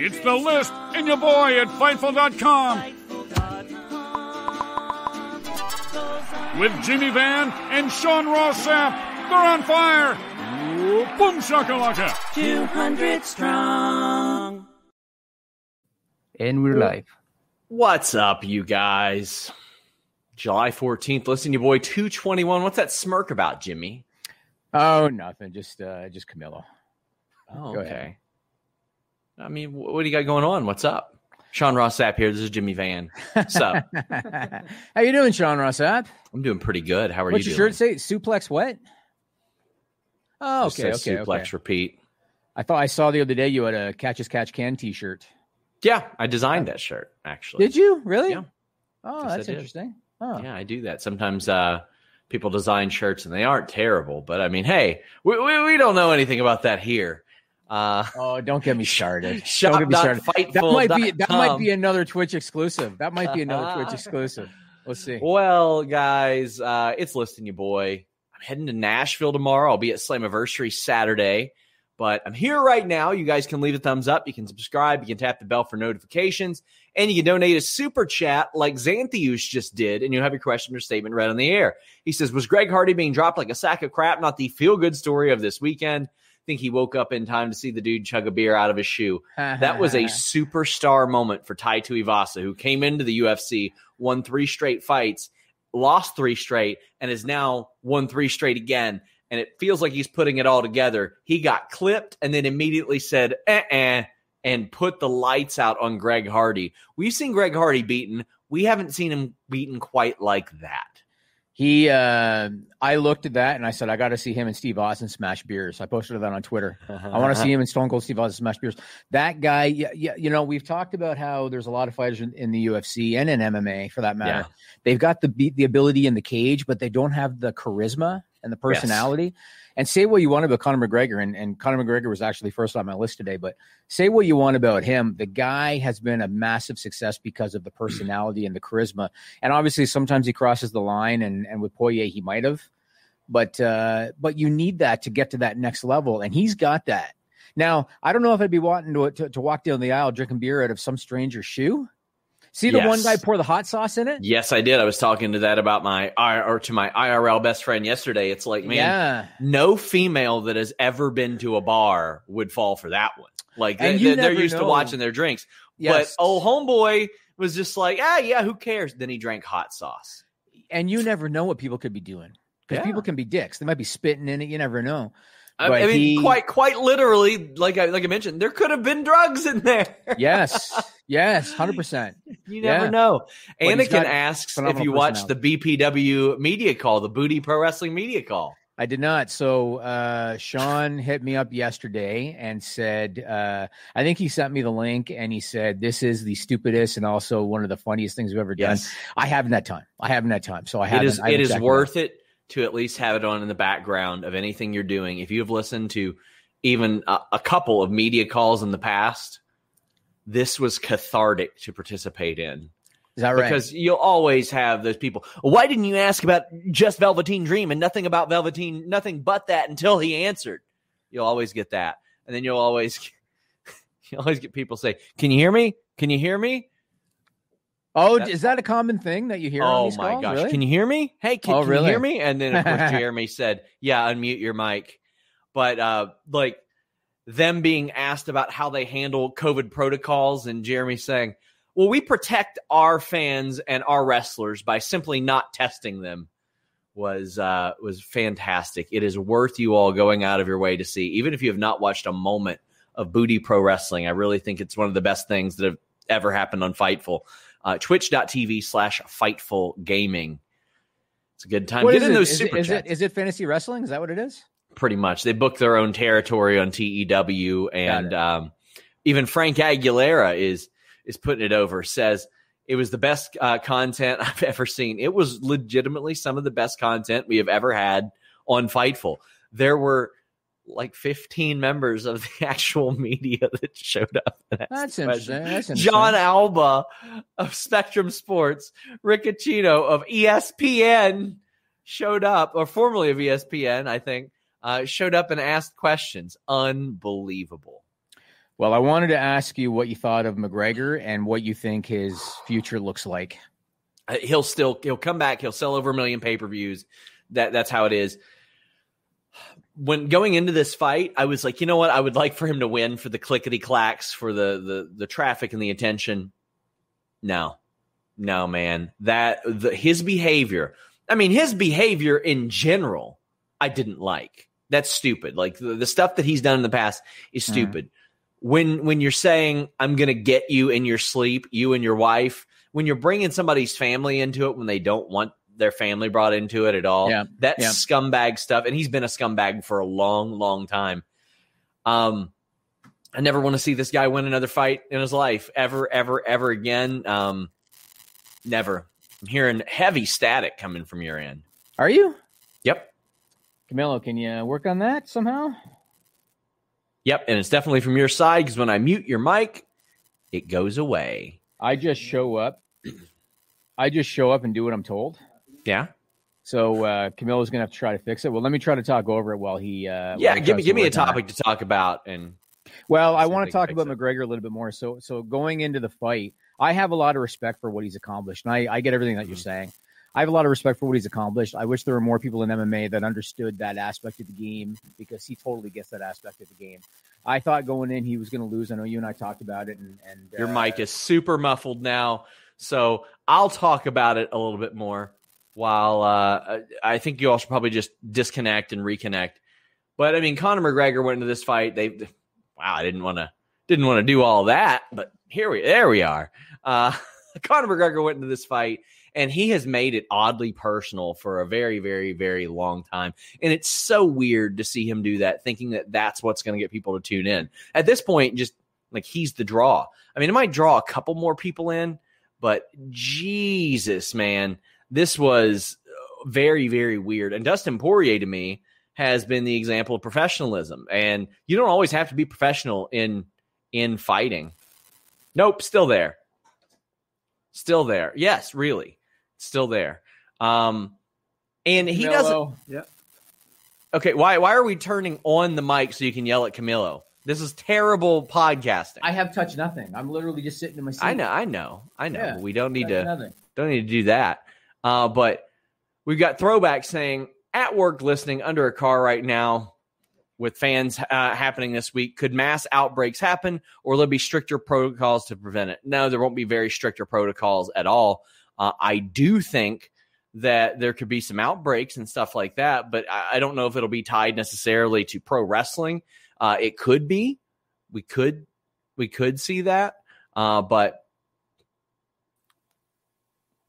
It's the list and your boy at Fightful.com. With Jimmy Van and Sean Ross Sapp. They're on fire. Boom shakalaka. 200 strong. And we're live. What's up, you guys? July 14th. Listen, your boy 221. What's that smirk about, Jimmy? Oh, nothing. Just uh just Camilo. Oh, Go okay. ahead. I mean, what do you got going on? What's up? Sean Ross Sapp here. This is Jimmy Van. What's up? How you doing, Sean Rossap? I'm doing pretty good. How are you doing? What's you your doing? shirt say? Suplex what? Oh, okay, okay, suplex okay. repeat. I thought I saw the other day you had a catch as catch can T-shirt. Yeah, I designed that shirt actually. Did you really? Yeah. Oh, Yes, that's interesting. Oh, Yeah, I do that. Sometimes uh, people design shirts and they aren't terrible, but I mean, hey, we, we, we don't know anything about that here. Uh, oh, don't get me started. Shop don't get me started. That might be that might be another Twitch exclusive. That might be another Twitch exclusive. Let's see. Well, guys, uh, it's listing you, boy. I'm heading to Nashville tomorrow. I'll be at Slammiversary Saturday, but I'm here right now. You guys can leave a thumbs up. You can subscribe. You can tap the bell for notifications, and you can donate a super chat like Xanthius just did, and you'll have your question or statement read on the air. He says, "Was Greg Hardy being dropped like a sack of crap not the feel good story of this weekend?" Think he woke up in time to see the dude chug a beer out of his shoe. That was a superstar moment for Tai Tuivasa, who came into the UFC, won three straight fights, lost three straight, and is now won three straight again. And it feels like he's putting it all together. He got clipped and then immediately said, eh, eh, and put the lights out on Greg Hardy. We've seen Greg Hardy beaten. We haven't seen him beaten quite like that. He, uh, I looked at that and I said, I got to see him and Steve Austin smash beers. I posted that on Twitter. I want to see him and Stone Cold Steve Austin smash beers. That guy, yeah, yeah, you know, we've talked about how there's a lot of fighters in, in the UFC and in MMA for that matter. Yeah. They've got the beat the ability in the cage, but they don't have the charisma and the personality. And say what you want about Conor McGregor, and, and Conor McGregor was actually first on my list today, but say what you want about him. The guy has been a massive success because of the personality and the charisma. And obviously, sometimes he crosses the line, and, and with Poirier, he might have. But uh, but you need that to get to that next level, and he's got that. Now, I don't know if I'd be wanting to, to, to walk down the aisle drinking beer out of some stranger's shoe. See the one guy pour the hot sauce in it? Yes, I did. I was talking to that about my or to my IRL best friend yesterday. It's like, man, yeah. no female that has ever been to a bar would fall for that one. Like they, they're never used to watching their drinks. Yes. But old homeboy was just like, ah, yeah, who cares? Then he drank hot sauce. and you never know what people could be doing because Yeah. people can be dicks. They might be spitting in it. You never know. I, I mean, he- quite quite literally, like I like I mentioned, there could have been drugs in there. Yes, yes, hundred percent. You never Yeah. know. But Anakin asks if you watched the BPW media call, the Booty Pro Wrestling media call. I did not. So uh, Sean hit me up yesterday and said, uh, I think he sent me the link and he said, "This is the stupidest and also one of the funniest things we've ever done." Yes. I haven't had time. I haven't had time, so I It haven't. is I haven't it is worth it to at least have it on in the background of anything you're doing. If you've listened to even a, a couple of media calls in the past, this was cathartic to participate in. Is that right? Because you'll always have those people. Why didn't you ask about just Velveteen Dream and nothing about Velveteen, nothing but that until he answered? You'll always get that, and then you'll always you always get people say, "Can you hear me? Can you hear me?" Oh, that- is that a common thing that you hear? on Oh my calls? gosh! Really? Can you hear me? Hey, can, Oh, can you hear me? And then of course Jeremy said, "Yeah, unmute your mic." But uh, like them being asked about how they handle COVID protocols, and Jeremy saying, "Well, we protect our fans and our wrestlers by simply not testing them." Was uh, was fantastic. It is worth you all going out of your way to see, even if you have not watched a moment of booty pro wrestling. I really think it's one of the best things that have ever happened on Fightful. Uh, Twitch.tv slash Fightful Gaming. It's a good time. What Get is in it? those Is super it, is chats. it is it fantasy wrestling? Is that what it is? pretty much. They book their own territory on TEW, and um, even Frank Aguilera is is putting it over. Says it was the best uh, content I've ever seen. It was legitimately some of the best content we have ever had on Fightful. There were like 15 members of the actual media that showed up. That's interesting. That's interesting. Jon Alba of Spectrum Sports, Riccacino of ESPN showed up, or formerly of ESPN, I think, uh, showed up and asked questions. Unbelievable. Well, I wanted to ask you what you thought of McGregor and what you think his future looks like. Uh, He'll still he'll come back. He'll sell over a million pay per views. That that's how it is. When going into this fight, I was like, you know what? I would like for him to win for the clickety clacks, for the the the traffic and the attention. No, no, man. That the, his behavior. I mean, his behavior in general, I didn't like. That's stupid. Like the, the stuff that he's done in the past is Mhm. stupid. When when you're saying I'm going to get you in your sleep, you and your wife, when you're bringing somebody's family into it when they don't want their family brought into it at all, Yeah, that's yeah. scumbag stuff. And he's been a scumbag for a long, long time. Um, I never want to see this guy win another fight in his life ever, ever, ever again. Um, never. I'm hearing heavy static coming from your end. Are you? Yep. Camilo, can you work on that somehow? Yep. And it's definitely from your side because when I mute your mic, it goes away. I just show up. I just show up and do what I'm told. Yeah. So uh, Camilo's gonna have to try to fix it. Well, let me try to talk over it while he. Uh, Yeah. he Give me give me a work on it. topic to talk about. And Well, I want to talk about it. McGregor a little bit more. So, so going into the fight, I have a lot of respect for what he's accomplished, and I, I get everything that you're Mhm. saying. I have a lot of respect for what he's accomplished. I wish there were more people in MMA that understood that aspect of the game because he totally gets that aspect of the game. I thought going in he was going to lose. I know you and I talked about it, and, and your uh, mic is super muffled now. So I'll talk about it a little bit more while uh, I think you all should probably just disconnect and reconnect. But I mean, Conor McGregor went into this fight. They, wow, I didn't want to, didn't want to do all that, but here we, there we are. Uh, Conor McGregor went into this fight, and he has made it oddly personal for a very, very, very long time. And it's so weird to see him do that, thinking that that's what's going to get people to tune in. At this point, just like he's the draw. I mean, it might draw a couple more people in, but Jesus, man, this was very, very weird. And Dustin Poirier to me has been the example of professionalism. And you don't always have to be professional in in fighting. Nope, still there. Still there. Yes, really. Still there. Um and he doesn't Yeah. Okay, why why are we turning on the mic so you can yell at Camilo? This is terrible podcasting. I have touched nothing. I'm literally just sitting in my seat. I know, I know, I know. Yeah, we don't need to Nothing. don't need to do that. Uh, but we've got throwback saying at work listening under a car right now with fans uh, happening this week. Could mass outbreaks happen, or will there be stricter protocols to prevent it? No, there won't be very stricter protocols at all. Uh, I do think that there could be some outbreaks and stuff like that, but I, I don't know if it'll be tied necessarily to pro wrestling. Uh, it could be. We could we could see that, uh, but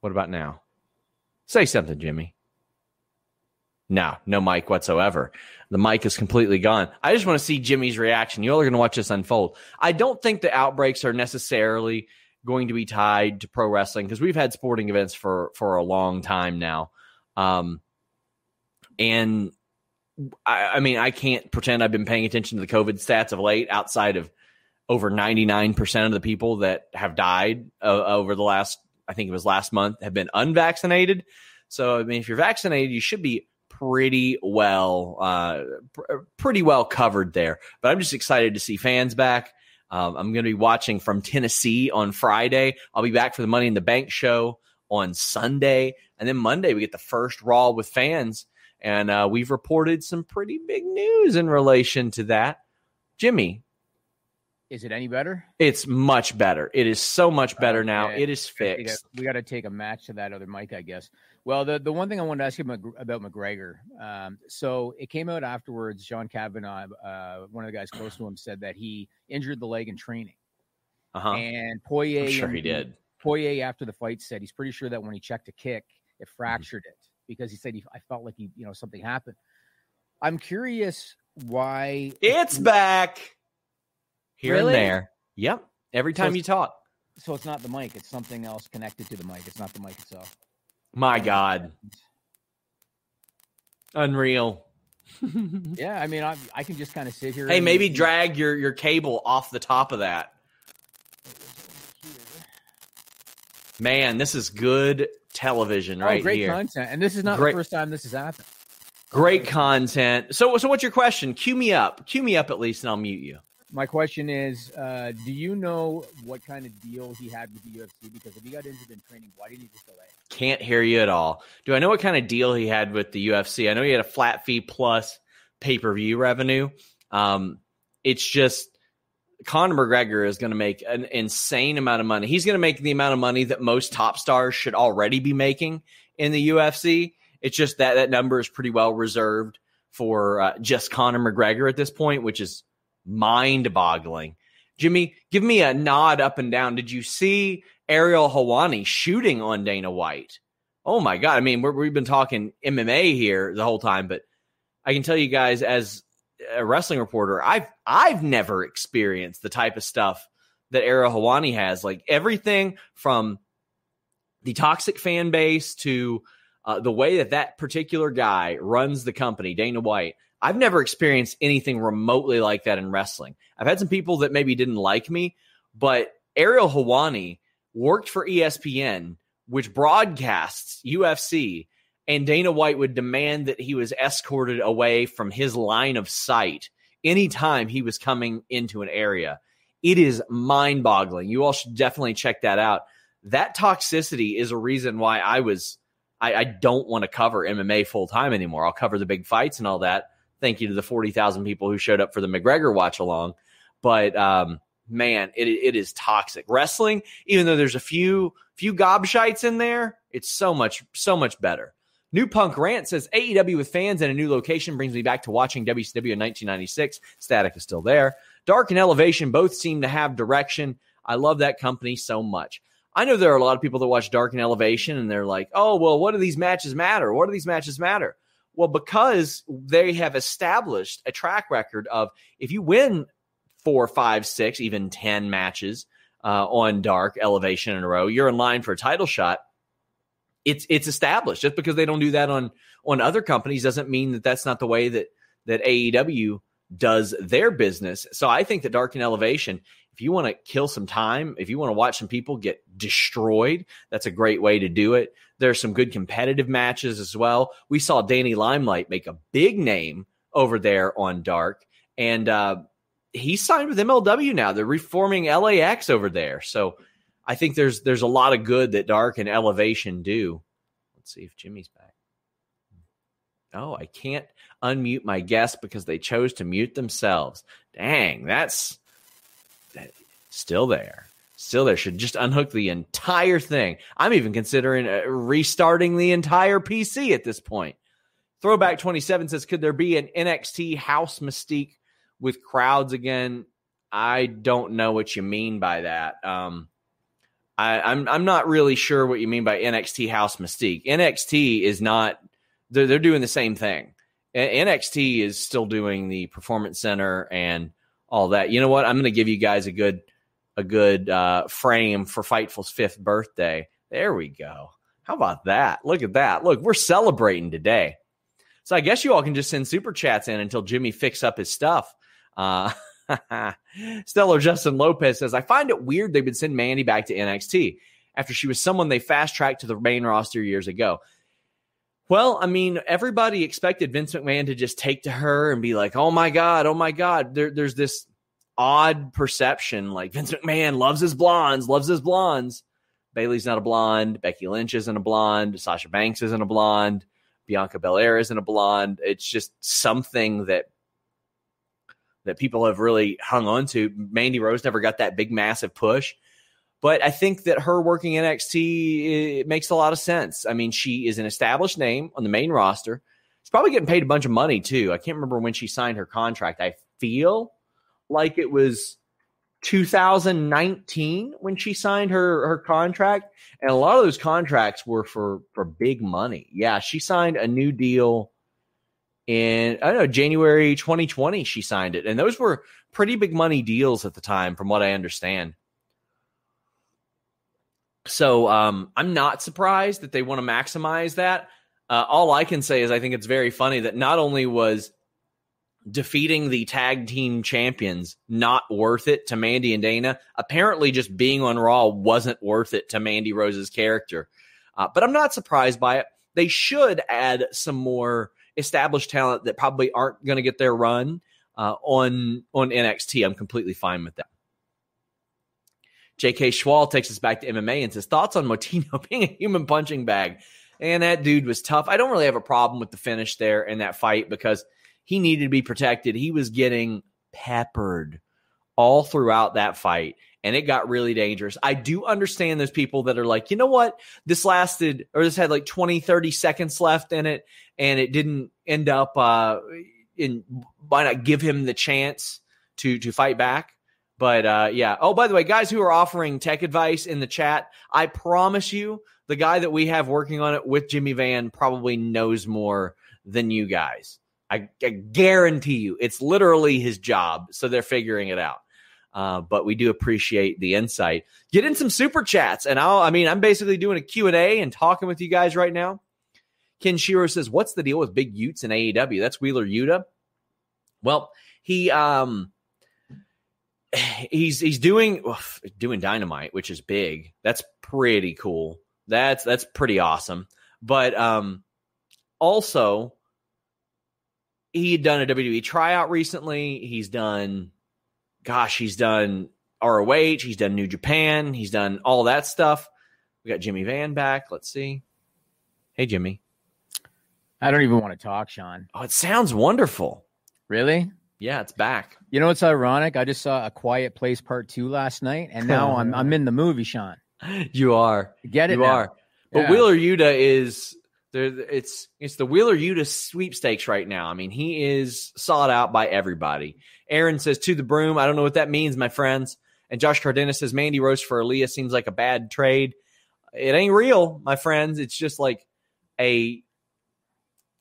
what about now? Say something, Jimmy. No, no mic whatsoever. The mic is completely gone. I just want to see Jimmy's reaction. You all are going to watch this unfold. I don't think the outbreaks are necessarily going to be tied to pro wrestling because we've had sporting events for for a long time now. Um, and I, I mean, I can't pretend I've been paying attention to the COVID stats of late outside of over 99% of the people that have died uh, over the last, I think it was last month, have been unvaccinated. So, I mean, if you're vaccinated, you should be pretty well, uh, pr- pretty well covered there. But I'm just excited to see fans back. Um, I'm going to be watching from Tennessee on Friday. I'll be back for the Money in the Bank show on Sunday. And then Monday, we get the first Raw with fans. And uh, we've reported some pretty big news in relation to that. Jimmy, is it any better? It's much better. It is so much better now. It is fixed. We got to take a match to that other mic, I guess. Well, the, the one thing I wanted to ask you about, McGregor. Um, so it came out afterwards. John Kavanagh, uh, one of the guys close to him, said that he injured the leg in training. Uh-huh. And Poirier, I'm sure he did. Poirier after the fight said he's pretty sure that when he checked a kick, it Mm-hmm. fractured it because he said he, I felt like he, you know, something happened. I'm curious why It's back. Here Really? and there. Yep. Every time So- you talk. So it's not the mic; it's something else connected to the mic. It's not the mic itself. My God. Unreal. Yeah, I mean, I, I can just kind of sit here. Hey, and- maybe drag your, your cable off the top of that. Man, this is good television Oh, right great here. content, and this is not Great- the first time this has happened. Great content. So, so what's your question? Cue me up. Cue me up at least, and I'll mute you. My question is, uh, do you know what kind of deal he had with the UFC? Because if he got injured in training, why didn't he just delay? Can't hear you at all. Do I know what kind of deal he had with the UFC? I know he had a flat fee plus pay per view revenue. Um, it's just Conor McGregor is going to make an insane amount of money. He's going to make the amount of money that most top stars should already be making in the UFC. It's just that that number is pretty well reserved for uh, just Conor McGregor at this point, which is mind boggling. Jimmy, give me a nod up and down. Did you see Ariel Helwani shooting on Dana White? Oh my God. I mean, we're, we've been talking MMA here the whole time, but I can tell you guys as a wrestling reporter, I've I've never experienced the type of stuff that Ariel Helwani has. Like everything from the toxic fan base to uh, the way that that particular guy runs the company, Dana White. I've never experienced anything remotely like that in wrestling. I've had some people that maybe didn't like me, but Ariel Helwani worked for ESPN, which broadcasts UFC, and Dana White would demand that he was escorted away from his line of sight anytime he was coming into an area. It is mind boggling. You all should definitely check that out. That toxicity is a reason why I was I, I don't want to cover MMA full time anymore. I'll cover the big fights and all that. Thank you to the forty thousand people who showed up for the McGregor watch along. But um, man, it it is toxic wrestling. Even though there's a few few gobshites in there, it's so much so much better. New Punk Rant says AEW with fans and a new location brings me back to watching WCW in 1996. Static is still there. Dark and Elevation both seem to have direction. I love that company so much. I know there are a lot of people that watch Dark and Elevation and they're like, oh, well, what do these matches matter? What do these matches matter? Well, because they have established a track record of if you win four, five, six, even 10 matches uh, on Dark Elevation in a row, you're in line for a title shot. It's it's established. Just because they don't do that on on other companies doesn't mean that that's not the way that that AEW does their business. So I think that Dark and Elevation, if you want to kill some time, if you want to watch some people get destroyed, that's a great way to do it. There's some good competitive matches as well. We saw Danny Limelight make a big name over there on Dark, and uh, he signed with MLW now. They're reforming LAX over there. So I think there's there's a lot of good that Dark and Elevation do. Let's see if Jimmy's back. Oh, I can't unmute my guest because they chose to mute themselves. Dang, that's that- still there. Still there. Should just unhook the entire thing. I'm even considering uh, restarting the entire PC at this point. Throwback 27 says, Could there be an NXT house mystique with crowds again? I don't know what you mean by that. Um, I, I'm I'm not really sure what you mean by NXT house mystique. NXT is not they're they're doing the same thing. NXT is still doing the performance center and all that. You know what? I'm going to give you guys a good a good uh, frame for Fightful's fifth birthday. There we go. How about that? Look at that. Look, we're celebrating today. So I guess you all can just send super chats in until Jimmy fix up his stuff. Uh, Stellar Justin Lopez says, I find it weird they would send Mandy back to NXT after she was someone they fast tracked to the main roster years ago. Well, I mean, everybody expected Vince McMahon to just take to her and be like, oh my God, oh my God. There, there's this odd perception like Vince McMahon loves his blondes, loves his blondes. Bayley's not a blonde. Becky Lynch isn't a blonde. Sasha Banks isn't a blonde. Bianca Belair isn't a blonde. It's just something that that people have really hung on to. Mandy Rose never got that big, massive push. But I think that her working NXT makes a lot of sense. I mean, she is an established name on the main roster. She's probably getting paid a bunch of money too. I can't remember when she signed her contract. I feel like it was 2019 when she signed her her contract, and a lot of those contracts were for for big money. Yeah, she signed a new deal in I don't know January 2020. She signed it, and those were pretty big money deals at the time, from what I understand. So um, I'm not surprised that they want to maximize that. Uh, all I can say is I think it's very funny that not only was defeating the tag team champions not worth it to Mandy and Dana. Apparently, just being on Raw wasn't worth it to Mandy Rose's character. Uh, but I'm not surprised by it. They should add some more established talent that probably aren't going to get their run uh, on on NXT. I'm completely fine with that. J.K. Schwal takes us back to MMA and says thoughts on Motino being a human punching bag. And that dude was tough. I don't really have a problem with the finish there in that fight because – he needed to be protected. He was getting peppered all throughout that fight and it got really dangerous. I do understand those people that are like, you know what? This lasted or this had like 20, 30 seconds left in it and it didn't end up uh in why not give him the chance to to fight back? But uh yeah. Oh, by the way, guys who are offering tech advice in the chat, I promise you the guy that we have working on it with Jimmy Van probably knows more than you guys. I, I guarantee you, it's literally his job. So they're figuring it out. Uh, but we do appreciate the insight. Get in some super chats, and I'll. I mean, I'm basically doing a Q and A and talking with you guys right now. Ken Shiro says, "What's the deal with Big Utes in AEW? That's Wheeler Yuta." Well, he um he's he's doing doing dynamite, which is big. That's pretty cool. That's that's pretty awesome. But um also he had done a WWE tryout recently. He's done, gosh, he's done ROH. He's done New Japan. He's done all that stuff. We got Jimmy Van back. Let's see. Hey, Jimmy. I don't even want to talk, Sean. Oh, it sounds wonderful. Really? Yeah, it's back. You know what's ironic? I just saw a Quiet Place Part Two last night, and now I'm I'm in the movie, Sean. You are. Get it? You now. are. But Yeah. Wheeler Yuta is there. It's it's the Wheeler Yuta sweepstakes right now. I mean, he is sought out by everybody. Aaron says to the broom. I don't know what that means, my friends. And Josh Cardenas says Mandy Rose for Aaliyah seems like a bad trade. It ain't real, my friends. It's just like a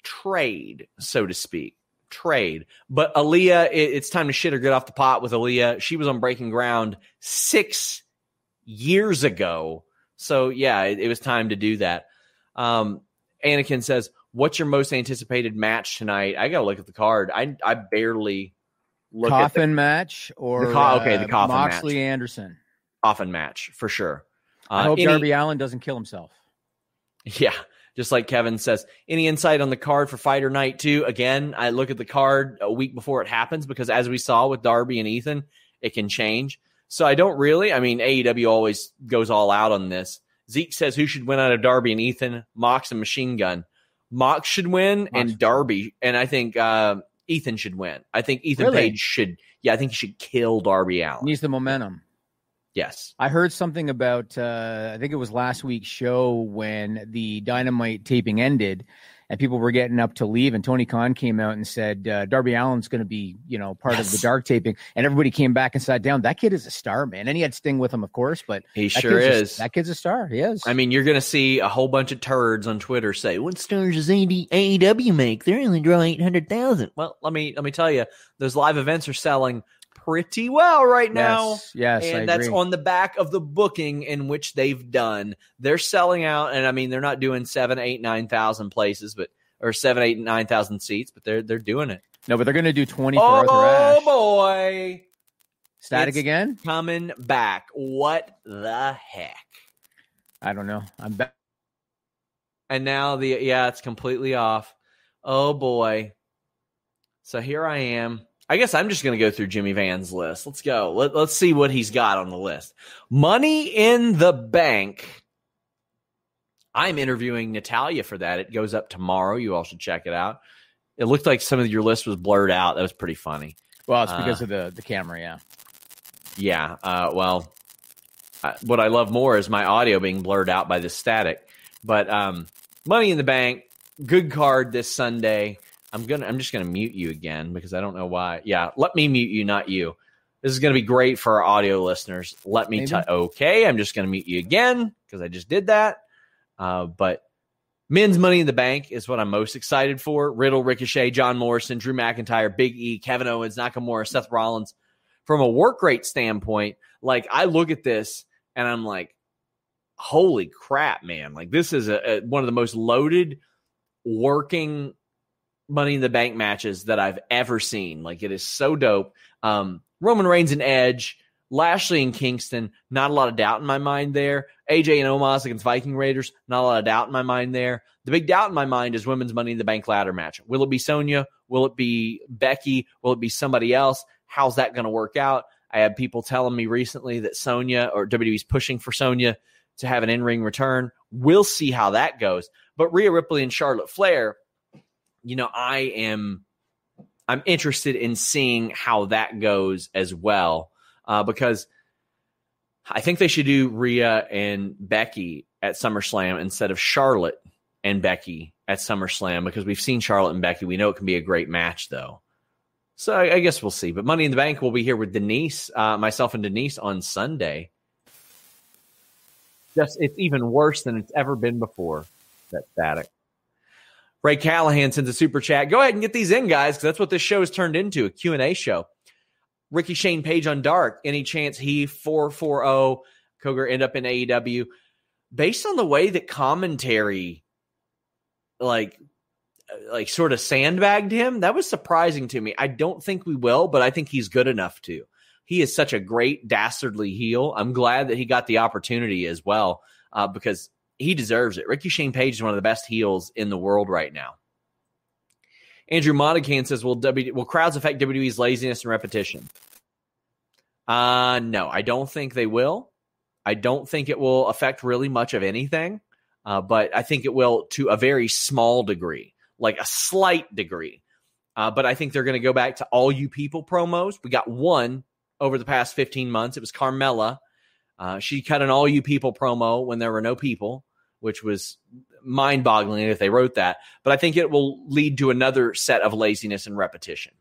trade, so to speak. Trade. But Aaliyah, it, it's time to shit or get off the pot with Aaliyah. She was on breaking ground six years ago. So yeah, it, it was time to do that. Um, Anakin says, "What's your most anticipated match tonight?" I gotta look at the card. I I barely look at coffin match or The co- okay, the uh, coffin match. Moxley Anderson. the coffin match for sure. Uh, I hope any- Darby Allin doesn't kill himself. Yeah, just like Kevin says. Any insight on the card for Fighter Night 2? Again, I look at the card a week before it happens because as we saw with Darby and Ethan, it can change. So I don't really, I mean, AEW always goes all out on this. Zeke says who should win out of Darby and Ethan? Mox and Machine Gun. Mox should win Mox. and Darby, and I think uh, Ethan should win. I think Ethan Really? Page should, yeah, I think he should kill Darby Allin. Needs the momentum. yes. I heard something about uh, I think it was last week's show when the dynamite taping ended and people were getting up to leave and Tony Khan came out and said uh, Darby Allin's going to be, you know, part of the dark taping and everybody came back and sat down. That kid is a star, man. And he had Sting with him, of course, but He sure kid's a- is. that kid's a star. He is. I mean, you're going to see a whole bunch of turds on Twitter say, "What stars does AEW make? They're only draw eight hundred thousand. Well, let me let me tell you, those live events are selling pretty well right now. yes, yes, and that's on the back of the booking in which they've done. They're selling out, and I mean, they're not doing seven, eight, nine thousand places, but or seven, eight, nine thousand seats, but they're they're doing it. no, but they're going to do 20 for Oh Arthur Ashe. boy, Static it's- again? coming back! What the heck? I don't know. I'm back. And now the yeah, it's completely off. Oh boy. So here I am. I guess I'm just going to go through Jimmy Van's list. Let's go. Let, let's see what he's got on the list. Money in the Bank. I'm interviewing Natalya for that. It goes up tomorrow. You all should check it out. It looked like some of your list was blurred out. That was pretty funny. Well, it's because uh, of the the camera, yeah. Yeah. Uh, well, uh, what I love more is my audio being blurred out by the static. But um, Money in the Bank, good card this Sunday. I'm gonna. I'm just gonna mute you again because I don't know why. Yeah, let me mute you, not you. This is gonna be great for our audio listeners. Let me. T- okay, I'm just gonna mute you again because I just did that. Uh, but men's Money in the Bank is what I'm most excited for. Riddle, Ricochet, John Morrison, Drew McIntyre, Big E, Kevin Owens, Nakamura, Seth Rollins. From a work rate standpoint, like I look at this and I'm like, holy crap, man! Like this is a, a one of the most loaded working Money in the Bank matches that I've ever seen. Like it is so dope. Um, Roman Reigns and Edge, Lashley and Kingston, not a lot of doubt in my mind there. AJ and Omos against Viking Raiders, not a lot of doubt in my mind there. The big doubt in my mind is women's Money in the Bank ladder match. Will it be Sonya? Will it be Becky? Will it be somebody else? How's that going to work out? I had people telling me recently that Sonya or WWE's pushing for Sonya to have an in ring return. We'll see how that goes. But Rhea Ripley and Charlotte Flair, you know, I am I'm interested in seeing how that goes as well uh, because I think they should do Rhea and Becky at SummerSlam instead of Charlotte and Becky at SummerSlam because we've seen Charlotte and Becky. We know it can be a great match though. So I, I guess we'll see. But Money in the Bank will be here with Denise, uh, myself and Denise on Sunday. Just it's even worse than it's ever been before. That static. Ray Callahan sends a super chat. Go ahead and get these in, guys, because that's what this show has turned into a Q&A show. Ricky Shane Page on Dark. Any chance he 440 Koger end up in AEW? Based on the way that commentary like like sort of sandbagged him, that was surprising to me. I don't think we will, but I think he's good enough to. He is such a great dastardly heel. I'm glad that he got the opportunity as well uh, because he deserves it. Ricky Shane Page is one of the best heels in the world right now. Andrew Monacan says, "Will W will crowds affect WWE's laziness and repetition?" Uh no, I don't think they will. I don't think it will affect really much of anything, uh, but I think it will to a very small degree, like a slight degree. Uh, but I think they're going to go back to all you people promos. We got one over the past 15 months. It was Carmella. Uh, she cut an all you people promo when there were no people which was mind boggling if they wrote that. But I think it will lead to another set of laziness and repetition.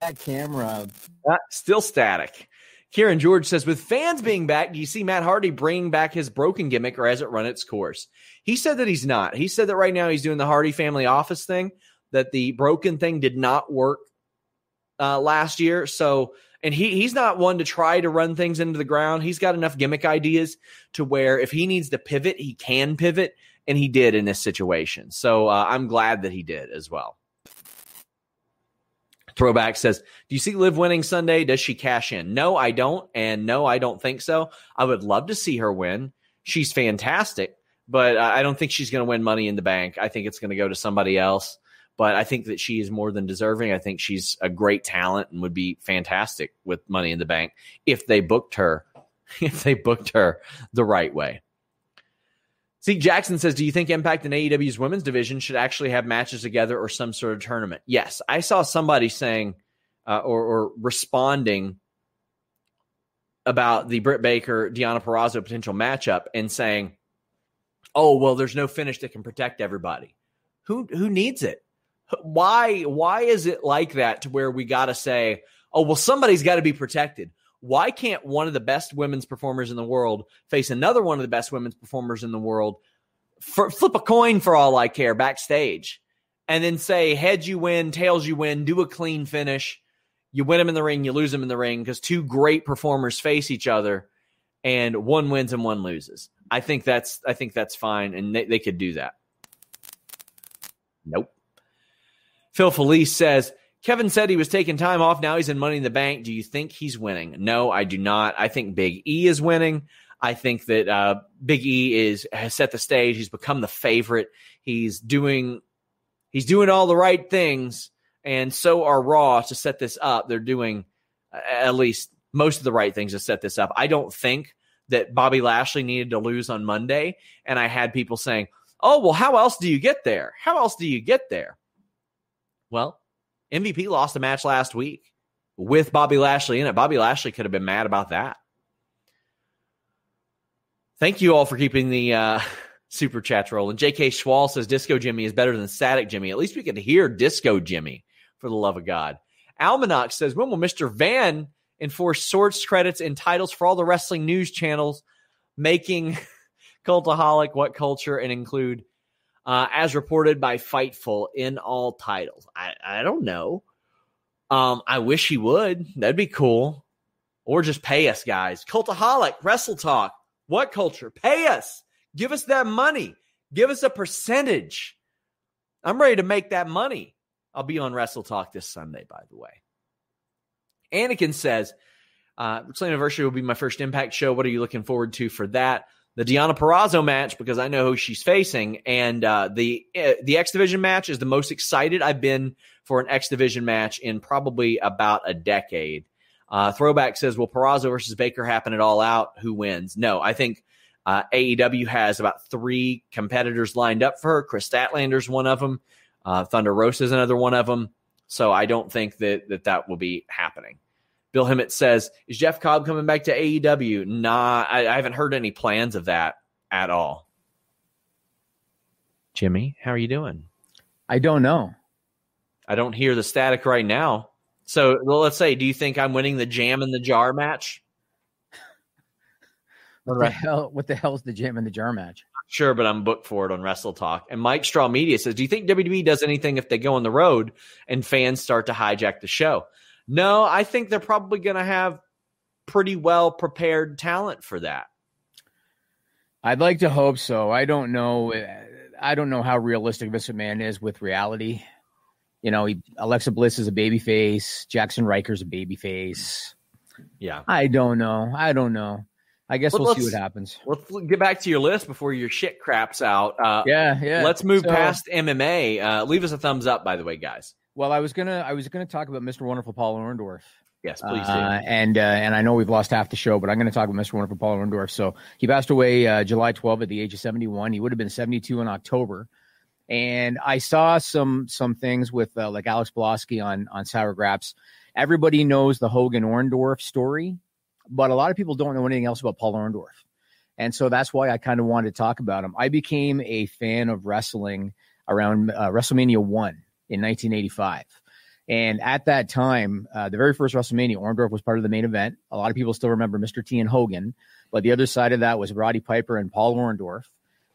That camera. Uh, still static. Kieran George says, with fans being back, do you see Matt Hardy bringing back his broken gimmick or has it run its course? He said that he's not. He said that right now he's doing the Hardy family office thing, that the broken thing did not work uh, last year. So and he he's not one to try to run things into the ground. He's got enough gimmick ideas to where if he needs to pivot, he can pivot, and he did in this situation. So uh, I'm glad that he did as well. Throwback says, "Do you see Liv winning Sunday? Does she cash in?" No, I don't, and no, I don't think so. I would love to see her win. She's fantastic, but I don't think she's going to win Money in the Bank. I think it's going to go to somebody else but I think that she is more than deserving. I think she's a great talent and would be fantastic with Money in the Bank if they booked her, if they booked her the right way. Zeke Jackson says, Do you think Impact and AEW's women's division should actually have matches together or some sort of tournament? Yes. I saw somebody saying uh, or, or responding about the Britt Baker Deonna Purrazzo potential matchup and saying, "Oh well, there's no finish that can protect everybody. Who who needs it? Why why is it like that to where we got to say, oh well, somebody's got to be protected. Why can't one of the best women's performers in the world face another one of the best women's performers in the world? For, flip a coin for all I care backstage, and then say heads you win, tails you win. Do a clean finish. You win them in the ring, you lose them in the ring because two great performers face each other, and one wins and one loses. I think that's I think that's fine, and they, they could do that. Nope. Phil Felice says, Kevin said he was taking time off. Now he's in Money in the Bank. Do you think he's winning? No, I do not. I think Big E is winning. I think that uh, Big E is has set the stage. He's become the favorite. He's doing he's doing all the right things, and so are Raw to set this up. They're doing uh, at least most of the right things to set this up. I don't think that Bobby Lashley needed to lose on Monday, and I had people saying, "Oh, well, how else do you get there? How else do you get there?" Well, MVP lost a match last week with Bobby Lashley in it. Bobby Lashley could have been mad about that. Thank you all for keeping the uh, super chats rolling. J.K. Schwal says Disco Jimmy is better than Static Jimmy. At least we to hear Disco Jimmy, for the love of God. Almanac says, when will Mr. Van enforce source credits and titles for all the wrestling news channels making Cultaholic WhatCulture and include uh, as reported by Fightful in all titles? I, I don't know. Um, I wish he would. That'd be cool. Or just pay us, guys. Cultaholic, Wrestle Talk, WhatCulture? Pay us. Give us that money. Give us a percentage. I'm ready to make that money. I'll be on WrestleTalk this Sunday, by the way. Anakin says, uh, Slammiversary will be my first Impact show. What are you looking forward to for that? The Deonna Purrazzo match because I know who she's facing, and uh, the uh, the X Division match is the most excited I've been for an X Division match in probably about a decade. Uh, Throwback says, "Will Purrazzo versus Baker happen at all out? Who wins?" No, I think uh, AEW has about three competitors lined up for her. Kris Statlander's one of them. Uh, Thunder Rosa is another one of them. So I don't think that that, that will be happening. Bill Hemmett says, "Is Jeff Cobb coming back to AEW?" Nah, I, I haven't heard any plans of that at all. Jimmy, how are you doing? I don't know. I don't hear the static right now. So, well, let's say, do you think I'm winning the jam in the jar match? What the hell? What the hell's the jam in the jar match? Sure, but I'm booked for it on WrestleTalk. And Mike Straw Media says, "Do you think WWE does anything if they go on the road and fans start to hijack the show?" No, I think they're probably going to have pretty well prepared talent for that. I'd like to hope so. I don't know. I don't know how realistic Vince Man is with reality. You know, he, Alexa Bliss is a baby face. Jaxson Ryker's a baby face. Yeah. I don't know. I don't know. I guess we'll see what happens. Let's get back to your list before your shit craps out. Uh, yeah, yeah. Let's move so, past MMA. Uh, leave us a thumbs up, by the way, guys. Well, I was gonna, I was gonna talk about Mr. Wonderful Paul Orndorff. Yes, please do. Uh, and uh, and I know we've lost half the show, but I'm going to talk about Mr. Wonderful Paul Orndorff. So he passed away uh, July 12 at the age of 71. He would have been 72 in October. And I saw some some things with uh, like Alex Blosky on on Sour Graps. Everybody knows the Hogan Orndorff story, but a lot of people don't know anything else about Paul Orndorff. And so that's why I kind of wanted to talk about him. I became a fan of wrestling around uh, WrestleMania 1 in 1985. And at that time, uh, the very first WrestleMania, Orndorff was part of the main event. A lot of people still remember Mr. T and Hogan, but the other side of that was Roddy Piper and Paul Orndorff.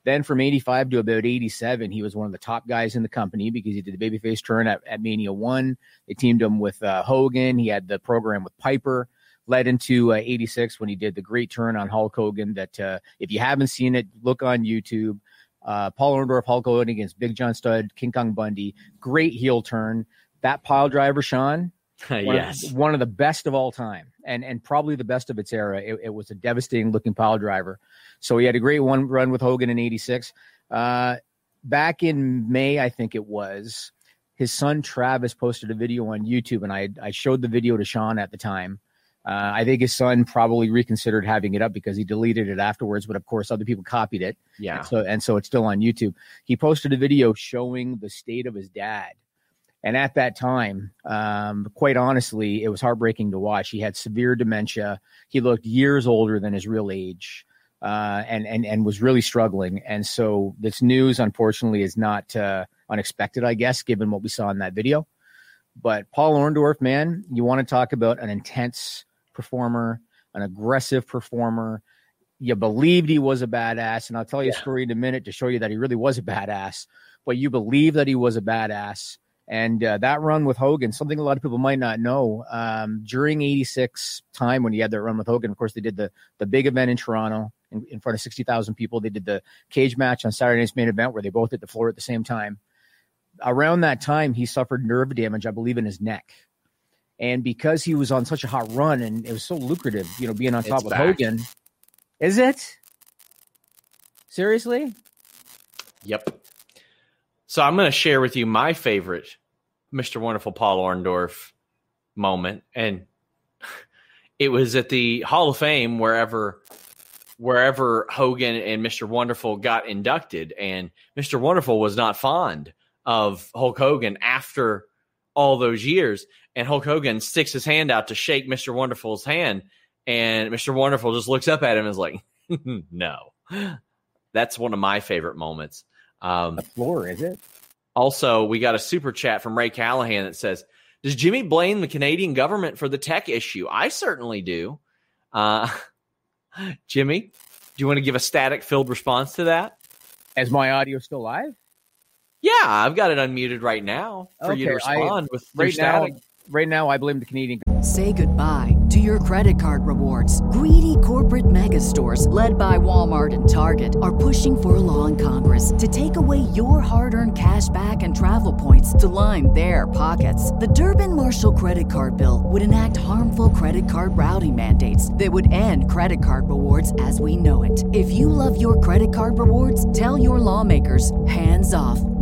Then from 85 to about 87, he was one of the top guys in the company because he did the babyface turn at, at Mania 1. They teamed him with uh, Hogan. He had the program with Piper led into uh, 86 when he did the great turn on Hulk Hogan. That uh, if you haven't seen it, look on YouTube. Uh, Paul Orndorff, Hulk Hogan against Big John Studd, King Kong Bundy. Great heel turn. That pile driver, Sean. One yes, of, one of the best of all time, and and probably the best of its era. It, it, was a devastating looking pile driver. So he had a great one run with Hogan in '86. Uh, back in May, I think it was. His son Travis posted a video on YouTube, and I I showed the video to Sean at the time uh, I think his son probably reconsidered having it up because he deleted it afterwards, but of course other people copied it. Yeah. And so and so it's still on YouTube. He posted a video showing the state of his dad. And at that time, um, quite honestly, it was heartbreaking to watch. He had severe dementia. He looked years older than his real age, uh, and and and was really struggling. And so this news, unfortunately, is not uh, unexpected, I guess, given what we saw in that video. But Paul Orndorff, man, you want to talk about an intense performer, an aggressive performer. You believed he was a badass, and I'll tell you yeah. a story in a minute to show you that he really was a badass. But you believe that he was a badass, and uh, that run with Hogan, something a lot of people might not know. Um, during '86 time when he had that run with Hogan, of course, they did the the big event in Toronto in, in front of sixty thousand people. They did the cage match on Saturday night's main event where they both hit the floor at the same time. Around that time, he suffered nerve damage, I believe, in his neck. And because he was on such a hot run and it was so lucrative, you know, being on top it's of back. Hogan. Is it? Seriously? Yep. So I'm going to share with you my favorite Mr. Wonderful Paul Orndorff moment. And it was at the Hall of Fame wherever wherever Hogan and Mr. Wonderful got inducted. And Mr. Wonderful was not fond of Hulk Hogan after all those years. And Hulk Hogan sticks his hand out to shake Mr. Wonderful's hand. And Mr. Wonderful just looks up at him and is like, no. That's one of my favorite moments. Um, the floor, is it? Also, we got a super chat from Ray Callahan that says, Does Jimmy blame the Canadian government for the tech issue? I certainly do. Uh, Jimmy, do you want to give a static filled response to that? Is my audio still live? Yeah, I've got it unmuted right now for okay, you to respond I, with right now. Right now, I blame the Canadian. Say goodbye to your credit card rewards. Greedy corporate mega stores, led by Walmart and Target, are pushing for a law in Congress to take away your hard-earned cash back and travel points to line their pockets. The Durbin Marshall credit card bill would enact harmful credit card routing mandates that would end credit card rewards as we know it. If you love your credit card rewards, tell your lawmakers hands off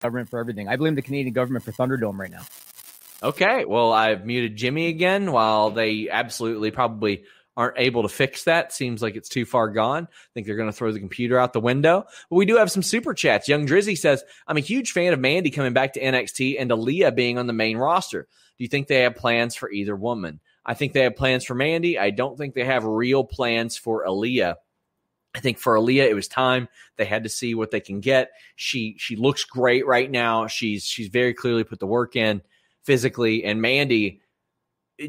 government for everything. I blame the Canadian government for Thunderdome right now. Okay, well, I've muted Jimmy again while they absolutely probably aren't able to fix that. Seems like it's too far gone. I think they're going to throw the computer out the window. But we do have some super chats. Young Drizzy says, I'm a huge fan of Mandy coming back to NXT and Aliyah being on the main roster. Do you think they have plans for either woman? I think they have plans for Mandy. I don't think they have real plans for Aliyah. I think for Aliyah, it was time. They had to see what they can get. She she looks great right now. She's she's very clearly put the work in physically. And Mandy,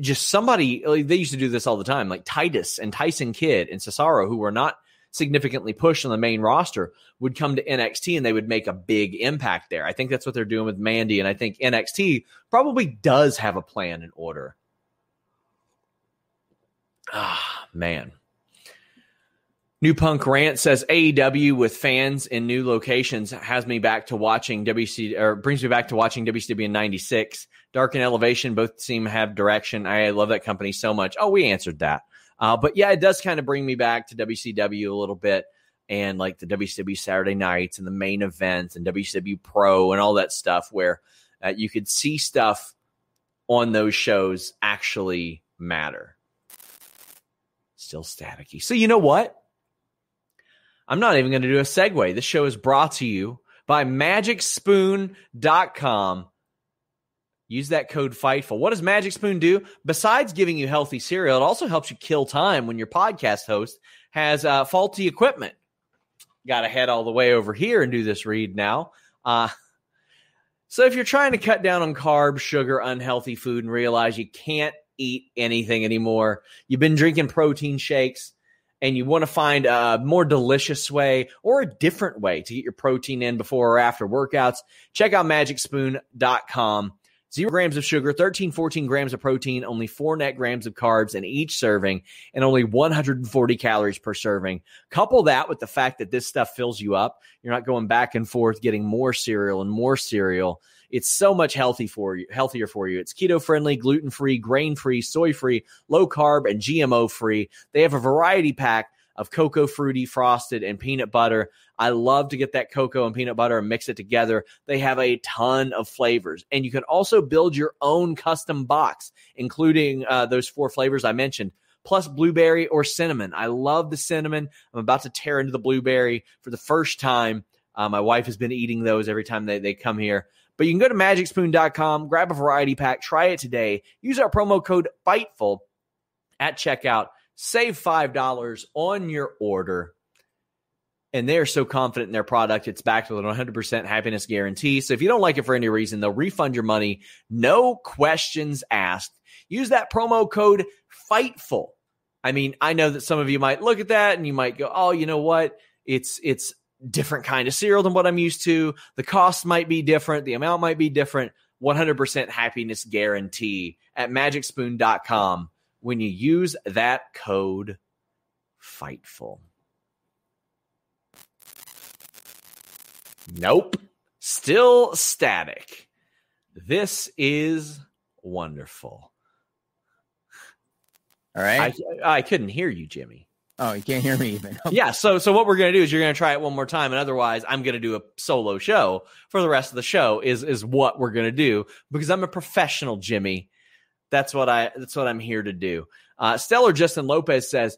just somebody they used to do this all the time, like Titus and Tyson Kidd and Cesaro, who were not significantly pushed on the main roster, would come to NXT and they would make a big impact there. I think that's what they're doing with Mandy, and I think NXT probably does have a plan in order. Ah, man. New Punk Rant says AEW with fans in new locations has me back to watching WC or brings me back to watching WCW in '96. Dark and Elevation both seem to have direction. I love that company so much. Oh, we answered that. Uh, but yeah, it does kind of bring me back to WCW a little bit and like the WCW Saturday nights and the main events and WCW Pro and all that stuff where uh, you could see stuff on those shows actually matter. Still staticky. So you know what? I'm not even going to do a segue. This show is brought to you by magicspoon.com. Use that code FIGHTFUL. What does Magic Spoon do? Besides giving you healthy cereal, it also helps you kill time when your podcast host has uh, faulty equipment. Got to head all the way over here and do this read now. Uh, so, if you're trying to cut down on carbs, sugar, unhealthy food, and realize you can't eat anything anymore, you've been drinking protein shakes, and you want to find a more delicious way or a different way to get your protein in before or after workouts, check out magicspoon.com. Zero grams of sugar, 13, 14 grams of protein, only four net grams of carbs in each serving, and only 140 calories per serving. Couple that with the fact that this stuff fills you up. You're not going back and forth getting more cereal and more cereal. It's so much healthy for you, healthier for you. It's keto friendly, gluten free, grain free, soy free, low carb, and GMO free. They have a variety pack of cocoa fruity frosted and peanut butter. I love to get that cocoa and peanut butter and mix it together. They have a ton of flavors, and you can also build your own custom box, including uh, those four flavors I mentioned. Plus blueberry or cinnamon. I love the cinnamon. I'm about to tear into the blueberry for the first time. Uh, my wife has been eating those every time they, they come here. But you can go to magicspoon.com, grab a variety pack, try it today. Use our promo code FIGHTFUL at checkout. Save $5 on your order. And they're so confident in their product, it's backed with an 100% happiness guarantee. So if you don't like it for any reason, they'll refund your money. No questions asked. Use that promo code FIGHTFUL. I mean, I know that some of you might look at that and you might go, "Oh, you know what? It's it's different kind of cereal than what I'm used to. The cost might be different, the amount might be different. 100% happiness guarantee at magicspoon.com when you use that code FIGHTFUL. Nope. Still static. This is wonderful. All right. I, I couldn't hear you, Jimmy. Oh, you can't hear me even. yeah. So, so what we're gonna do is you're gonna try it one more time, and otherwise, I'm gonna do a solo show for the rest of the show. Is is what we're gonna do because I'm a professional, Jimmy. That's what I. That's what I'm here to do. Uh, Stellar Justin Lopez says,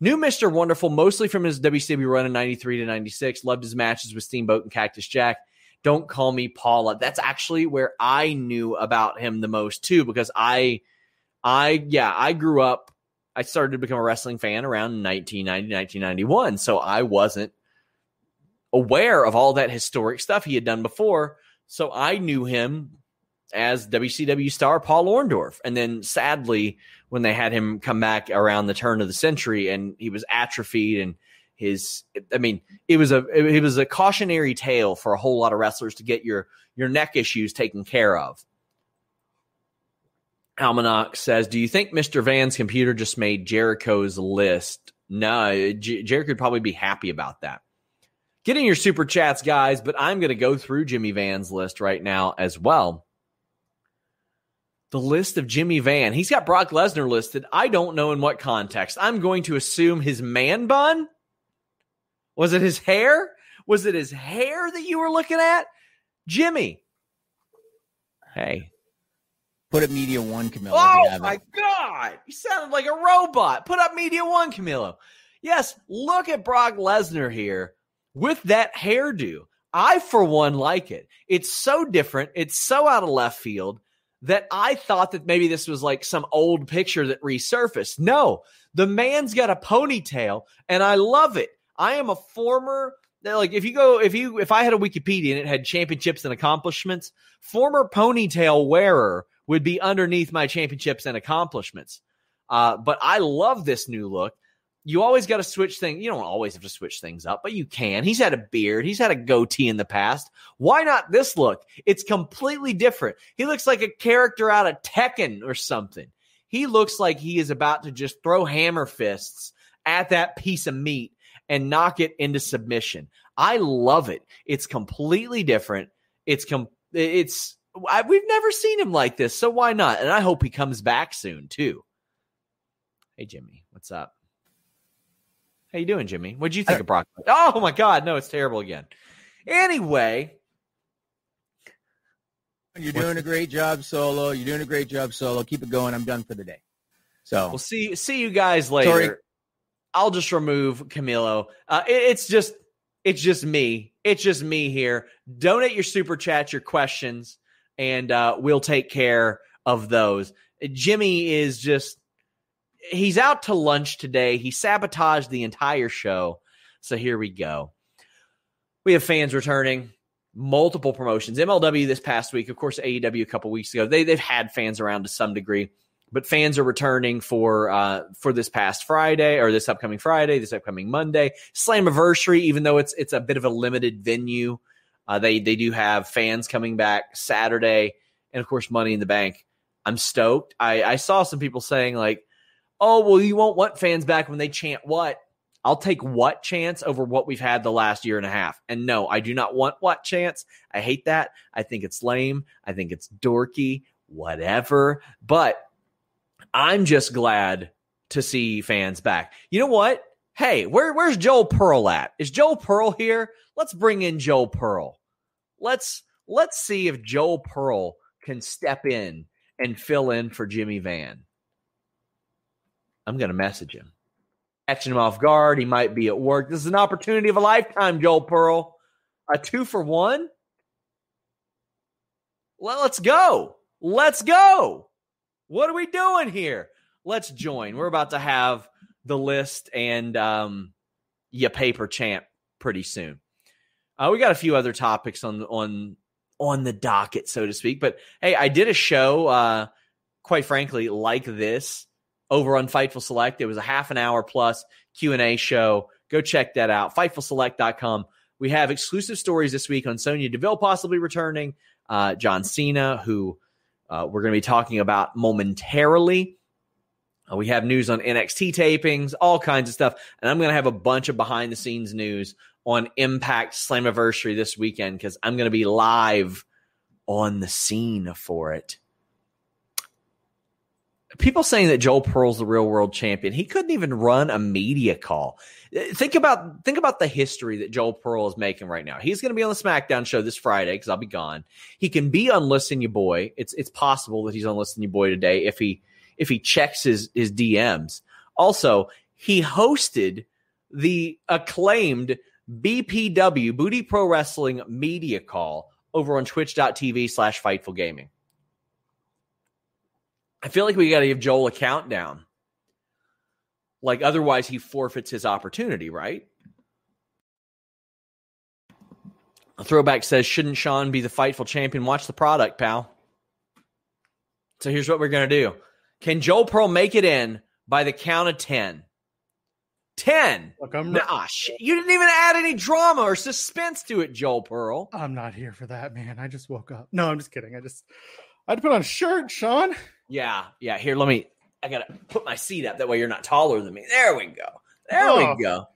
"New Mister Wonderful, mostly from his WCW run in '93 to '96. Loved his matches with Steamboat and Cactus Jack. Don't call me Paula. That's actually where I knew about him the most too, because I, I yeah, I grew up. I started to become a wrestling fan around 1990, 1991. So I wasn't aware of all that historic stuff he had done before. So I knew him as WCW star Paul Orndorff. And then sadly, when they had him come back around the turn of the century and he was atrophied and his I mean, it was a it was a cautionary tale for a whole lot of wrestlers to get your your neck issues taken care of. Almanac says, "Do you think Mr. Van's computer just made Jericho's list?" No, J- Jericho would probably be happy about that. Getting your super chats, guys, but I'm going to go through Jimmy Van's list right now as well the list of Jimmy Van. He's got Brock Lesnar listed. I don't know in what context. I'm going to assume his man bun. Was it his hair? Was it his hair that you were looking at? Jimmy. Hey. Put up Media One, Camilo. Oh my it. God. You sounded like a robot. Put up Media One, Camilo. Yes, look at Brock Lesnar here with that hairdo. I, for one, like it. It's so different. It's so out of left field that I thought that maybe this was like some old picture that resurfaced. No, the man's got a ponytail and I love it. I am a former like if you go if you if I had a Wikipedia and it had championships and accomplishments, former ponytail wearer would be underneath my championships and accomplishments. Uh, but I love this new look you always got to switch things. You don't always have to switch things up, but you can. He's had a beard, he's had a goatee in the past. Why not this look? It's completely different. He looks like a character out of Tekken or something. He looks like he is about to just throw hammer fists at that piece of meat and knock it into submission. I love it. It's completely different. It's com- it's I, we've never seen him like this, so why not? And I hope he comes back soon too. Hey Jimmy, what's up? How you doing, Jimmy? What'd you think of Brock? Oh my God, no, it's terrible again. Anyway, you're doing a great job solo. You're doing a great job solo. Keep it going. I'm done for the day. So we'll see. See you guys later. Sorry. I'll just remove Camilo. Uh, it, it's just, it's just me. It's just me here. Donate your super chat, your questions, and uh, we'll take care of those. Jimmy is just he's out to lunch today. He sabotaged the entire show. So here we go. We have fans returning, multiple promotions. MLW this past week, of course, AEW a couple weeks ago. They they've had fans around to some degree, but fans are returning for uh for this past Friday or this upcoming Friday, this upcoming Monday. Slammiversary, even though it's it's a bit of a limited venue. Uh, they they do have fans coming back Saturday, and of course, Money in the Bank. I'm stoked. I, I saw some people saying like, oh, well, you won't want fans back when they chant what? I'll take what chance over what we've had the last year and a half. And no, I do not want what chance. I hate that. I think it's lame. I think it's dorky, whatever. But I'm just glad to see fans back. You know what? Hey, where, where's Joel Pearl at? Is Joel Pearl here? Let's bring in Joel Pearl. Let's let's see if Joel Pearl can step in and fill in for Jimmy Van. I'm going to message him. Catching him off guard. He might be at work. This is an opportunity of a lifetime, Joel Pearl. A two for one. Well, let's go. Let's go. What are we doing here? Let's join. We're about to have the list and um, your paper champ pretty soon. Uh, we got a few other topics on on on the docket, so to speak. But hey, I did a show, uh, quite frankly, like this over on Fightful Select. It was a half an hour plus Q&A show. Go check that out. FightfulSelect.com. We have exclusive stories this week on Sonya Deville possibly returning, uh, John Cena, who uh, we're going to be talking about momentarily. Uh, we have news on NXT tapings, all kinds of stuff. And I'm going to have a bunch of behind the scenes news on Impact Slammiversary this weekend because I'm going to be live on the scene for it. People saying that Joel Pearl's the real world champion. He couldn't even run a media call. Think about think about the history that Joel Pearl is making right now. He's going to be on the SmackDown show this Friday because I'll be gone. He can be on Listen You Boy. It's it's possible that he's on Listen You Boy today if he if he checks his his DMs. Also, he hosted the acclaimed BPW Booty Pro Wrestling media call over on twitch.tv slash fightful gaming. I feel like we got to give Joel a countdown. Like, otherwise, he forfeits his opportunity, right? A throwback says, Shouldn't Sean be the Fightful champion? Watch the product, pal. So here's what we're going to do Can Joel Pearl make it in by the count of 10? 10. Look, I'm nah, shit. You didn't even add any drama or suspense to it, Joel Pearl. I'm not here for that, man. I just woke up. No, I'm just kidding. I just I had to put on a shirt, Sean. Yeah, yeah. Here, let me. I gotta put my seat up. That way, you're not taller than me. There we go. There Oh. we go.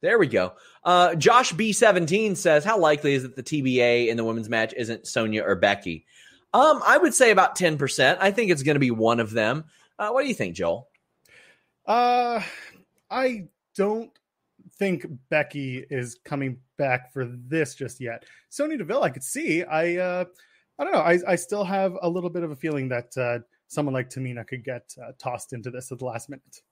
There we go. Uh, Josh B17 says, "How likely is it the TBA in the women's match isn't Sonya or Becky?" Um, I would say about ten percent. I think it's going to be one of them. Uh, what do you think, Joel? Uh I don't think Becky is coming back for this just yet. Sonya Deville, I could see. I uh I don't know. I, I still have a little bit of a feeling that uh, someone like Tamina could get uh, tossed into this at the last minute.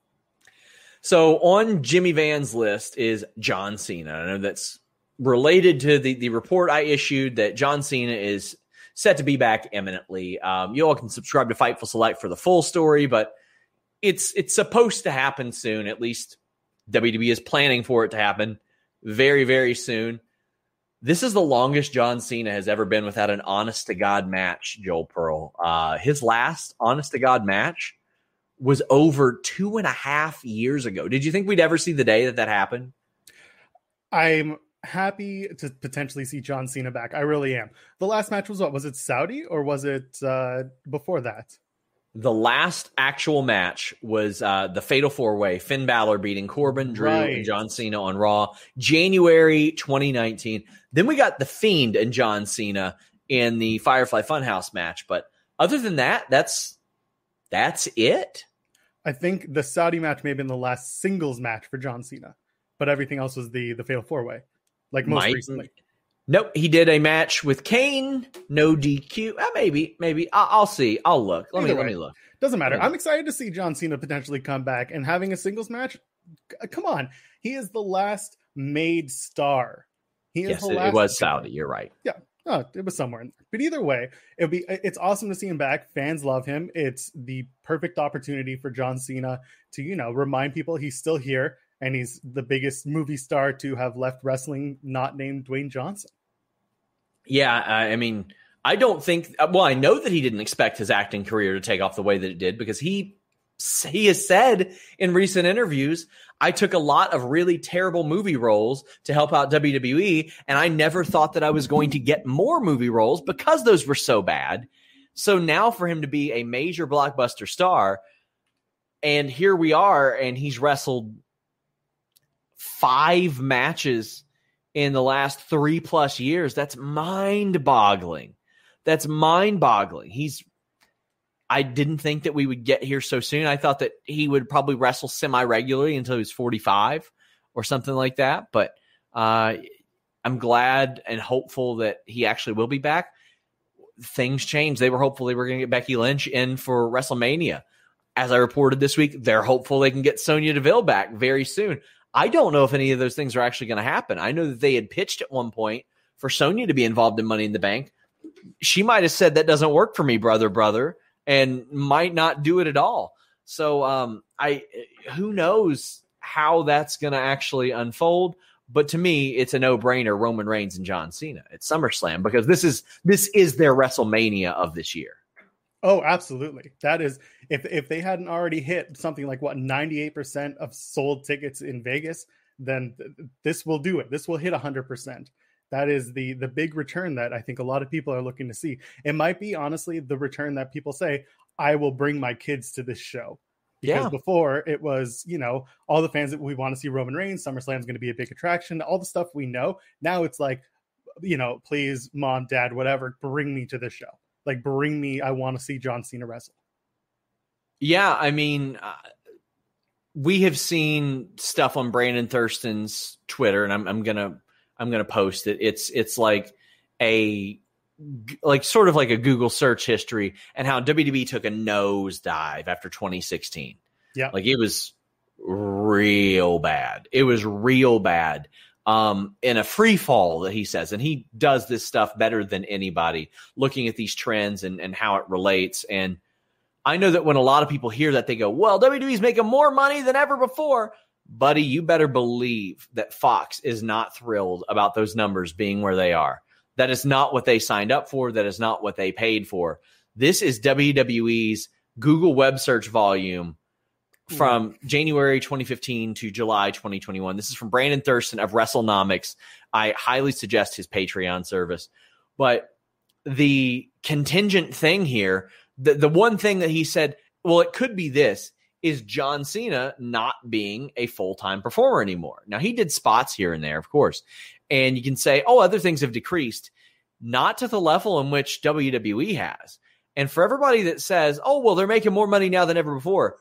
So on Jimmy Van's list is John Cena. I know that's related to the, the report I issued that John Cena is set to be back imminently. Um, you all can subscribe to Fightful Select for the full story, but it's it's supposed to happen soon. At least WWE is planning for it to happen very very soon. This is the longest John Cena has ever been without an honest to God match. Joel Pearl, uh, his last honest to God match was over two and a half years ago. Did you think we'd ever see the day that that happened? I'm happy to potentially see John Cena back. I really am. The last match was what? Was it Saudi or was it uh, before that? The last actual match was uh, the Fatal Four Way: Finn Balor beating Corbin, Drew, Right. and John Cena on Raw, January 2019. Then we got the Fiend and John Cena in the Firefly Funhouse match. But other than that, that's that's it. I think the Saudi match may have been the last singles match for John Cena, but everything else was the the fatal four way, like most Might- recently. Nope, he did a match with Kane, no DQ. Uh, maybe, maybe I'll, I'll see. I'll look. Let me Either let me look. Doesn't matter. Yeah. I'm excited to see John Cena potentially come back and having a singles match. c- Come on, he is the last made star. He is Yes, the it, last it was guy. Saudi. You're right. Oh, it was somewhere. But either way, it'll be it's awesome to see him back. Fans love him. It's the perfect opportunity for John Cena to, you know, remind people he's still here and he's the biggest movie star to have left wrestling not named Dwayne Johnson. Yeah, I mean, I don't think. uh, Well, I know that he didn't expect his acting career to take off the way that it did because he he has said in recent interviews, I took a lot of really terrible movie roles to help out WWE, and I never thought that I was going to get more movie roles because those were so bad. So now for him to be a major blockbuster star, and here we are, and he's wrestled five matches in the last three plus years. That's mind boggling. That's mind boggling. He's, I didn't think that we would get here so soon. I thought that he would probably wrestle semi regularly until he was 45 or something like that. But uh, I'm glad and hopeful that he actually will be back. Things changed. They were hopeful they were going to get Becky Lynch in for WrestleMania. As I reported this week, they're hopeful they can get Sonya Deville back very soon. I don't know if any of those things are actually going to happen. I know that they had pitched at one point for Sonya to be involved in Money in the Bank. She might have said that doesn't work for me, brother, brother, and might not do it at all. So, um, I who knows how that's going to actually unfold. But to me, it's a no-brainer. Roman Reigns and John Cena at SummerSlam because this is this is their WrestleMania of this year. Oh, absolutely. That is if if they hadn't already hit something like what 98% of sold tickets in Vegas, then th- this will do it. This will hit 100%. That is the the big return that I think a lot of people are looking to see. It might be honestly the return that people say, "I will bring my kids to this show." Because Yeah. before it was, you know, all the fans that we want to see Roman Reigns, SummerSlam's going to be a big attraction, all the stuff we know. Now it's like, you know, please, mom, dad, whatever, bring me to this show. Like, bring me. I want to see John Cena wrestle. Yeah, I mean, uh, we have seen stuff on Brandon Thurston's Twitter, and I'm, I'm gonna I'm gonna post it. It's it's like a like sort of like a Google search history and how WWE took a nosedive after 2016. Yeah. like it was real bad. It was real bad. Um, in a free fall that he says, and he does this stuff better than anybody, looking at these trends and, and how it relates. And I know that when a lot of people hear that, they go, Well, WWE's making more money than ever before. Buddy, you better believe that Fox is not thrilled about those numbers being where they are. That is not what they signed up for. That is not what they paid for. This is WWE's Google web search volume from January 2015 to July 2021. This is from Brandon Thurston of WrestleNomics. I highly suggest his Patreon service. But the contingent thing here, the, the one thing that he said, well, it could be this is John Cena not being a full time performer anymore. Now, he did spots here and there, of course. And you can say, oh, other things have decreased, not to the level in which WWE has. And for everybody that says, oh, well, they're making more money now than ever before,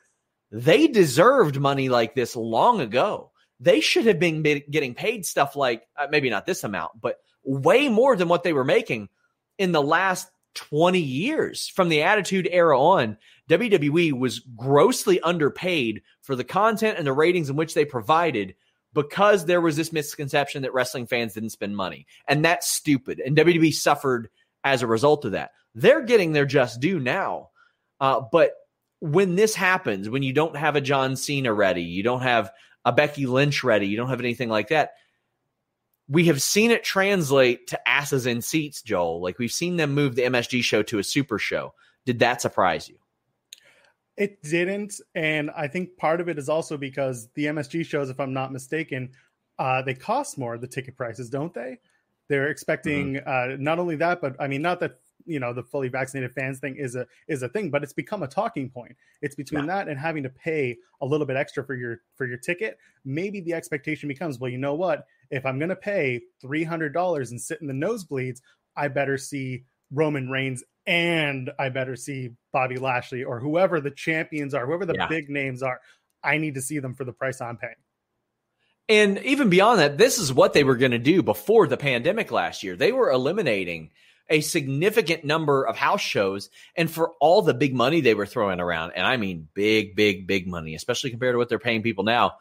they deserved money like this long ago. They should have been getting paid stuff like uh, maybe not this amount, but way more than what they were making in the last 20 years from the Attitude Era on. WWE was grossly underpaid for the content and the ratings in which they provided because there was this misconception that wrestling fans didn't spend money. And that's stupid. And WWE suffered as a result of that. They're getting their just due now. Uh, but when this happens, when you don't have a John Cena ready, you don't have a Becky Lynch ready, you don't have anything like that, we have seen it translate to asses in seats, Joel. Like we've seen them move the MSG show to a super show. Did that surprise you? It didn't, and I think part of it is also because the MSG shows, if I'm not mistaken, uh, they cost more the ticket prices, don't they? They're expecting uh, not only that, but I mean, not that you know the fully vaccinated fans thing is a is a thing, but it's become a talking point. It's between that and having to pay a little bit extra for your for your ticket. Maybe the expectation becomes, well, you know what? If I'm going to pay three hundred dollars and sit in the nosebleeds, I better see Roman Reigns and I better see Bobby Lashley or whoever the champions are, whoever the Yeah. big names are. I need to see them for the price I'm paying. And even beyond that, this is what they were going to do before the pandemic last year. They were eliminating a significant number of house shows and for all the big money they were throwing around, and I mean big, big, big money, especially compared to what they're paying people now,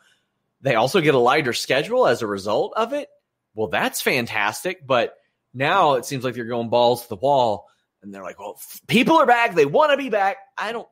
they also get a lighter schedule as a result of it. Well, that's fantastic. But now it seems like they're going balls to the wall and they're like, well, f- people are back. They want to be back. I don't,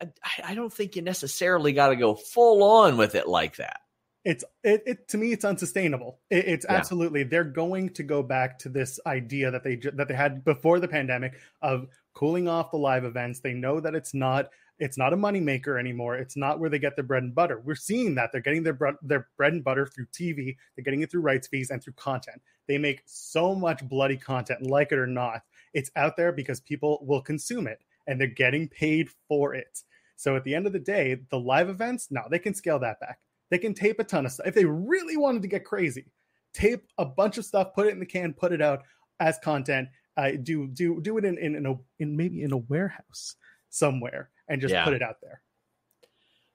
I, I don't think you necessarily got to go full on with it like that. It's it, it to me it's unsustainable. It, it's Yeah. absolutely they're going to go back to this idea that they that they had before the pandemic of cooling off the live events. They know that it's not it's not a moneymaker anymore. It's not where they get their bread and butter. We're seeing that. They're getting their bre- their bread and butter through tv they're getting it through rights fees and through content. They make so much bloody content like it or not. It's out there because people will consume it and they're getting paid for it. So at the end of the day the live events now they can scale that back they can tape a ton of stuff. If they really wanted to get crazy, tape a bunch of stuff, put it in the can, put it out as content. Uh, do do do it in in, in a in maybe in a warehouse somewhere and just Yeah. put it out there.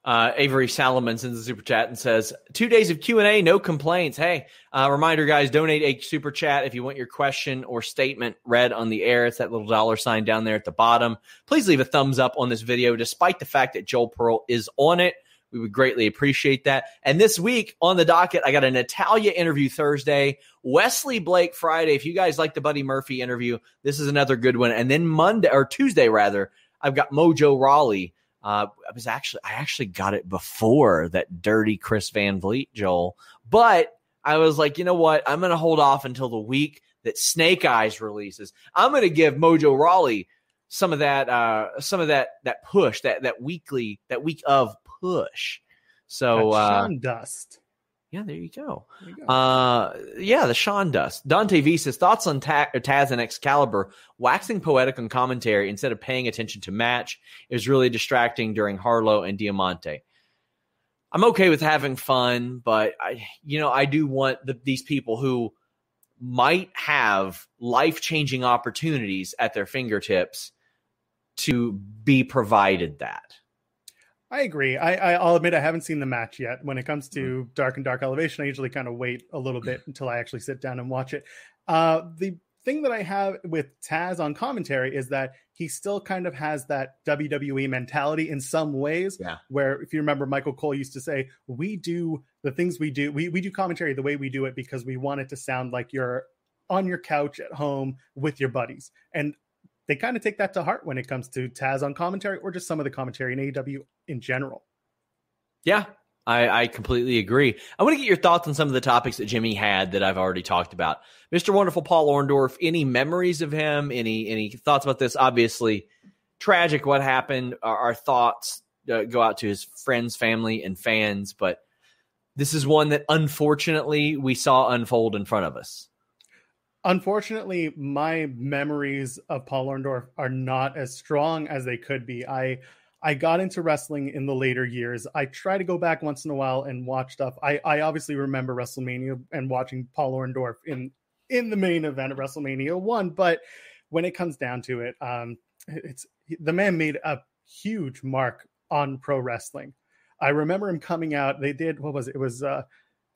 Uh, Avery Salomon sends a super chat and says, two days of Q&A, no complaints. Hey, uh, reminder, guys, donate a super chat if you want your question or statement read on the air. It's that little dollar sign down there at the bottom. Please leave a thumbs up on this video, despite the fact that Joel Pearl is on it. We would greatly appreciate that. And this week on the docket, I got an Natalya interview Thursday, Wesley Blake Friday. If you guys like the Buddy Murphy interview, this is another good one. And then Monday or Tuesday rather, I've got Mojo Rawley. Uh, I was actually I actually got it before that dirty Chris Van Vliet, Joel. But I was like, you know what? I'm gonna hold off until the week that Snake Eyes releases. I'm gonna give Mojo Rawley some of that uh some of that that push, that that weekly, that week of push. So uh Sean Dust. Yeah, there you go. There you go. Uh, yeah, the Sean Dust. Dante V says thoughts on Ta- Taz and Excalibur waxing poetic on commentary instead of paying attention to match is really distracting during Harlow and Diamante. I'm okay with having fun, but I, you know, I do want the, these people who might have life changing opportunities at their fingertips to be provided that. I agree. I, I will admit I haven't seen the match yet. When it comes to Mm-hmm. Dark and Dark Elevation, I usually kind of wait a little bit until I actually sit down and watch it. Uh, the thing that I have with Taz on commentary is that he still kind of has that WWE mentality in some ways. Yeah. Where if you remember, Michael Cole used to say, "We do the things we do. We we do commentary the way we do it because we want it to sound like you're on your couch at home with your buddies." And they kind of take that to heart when it comes to Taz on commentary or just some of the commentary in AEW in general. Yeah, I, I completely agree. I want to get your thoughts on some of the topics that Jimmy had that I've already talked about. Mr. Wonderful Paul Orndorff, any memories of him? Any any thoughts about this? Obviously, tragic what happened. Our, our thoughts uh, go out to his friends, family, and fans. But this is one that unfortunately we saw unfold in front of us. Unfortunately, my memories of Paul Orndorff are not as strong as they could be. I I got into wrestling in the later years. I try to go back once in a while and watch stuff. I, I obviously remember WrestleMania and watching Paul Orndorff in in the main event of WrestleMania one, but when it comes down to it, um, it's the man made a huge mark on pro wrestling. I remember him coming out. They did what was it? It was uh,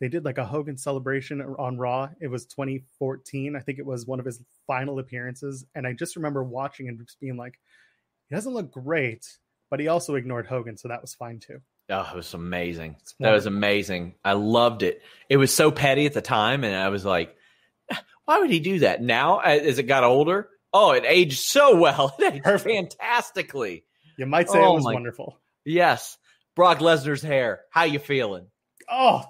they did like a Hogan celebration on Raw. It was 2014. I think it was one of his final appearances, and I just remember watching and just being like, he doesn't look great, but he also ignored Hogan, so that was fine too. Oh, it was amazing. That was amazing. I loved it. It was so petty at the time, and I was like, why would he do that? Now, uh, as it got older, oh, it aged so well. It aged fantastically. You might say Oh it was my- wonderful. Yes. Brock Lesnar's hair. How you feeling? Oh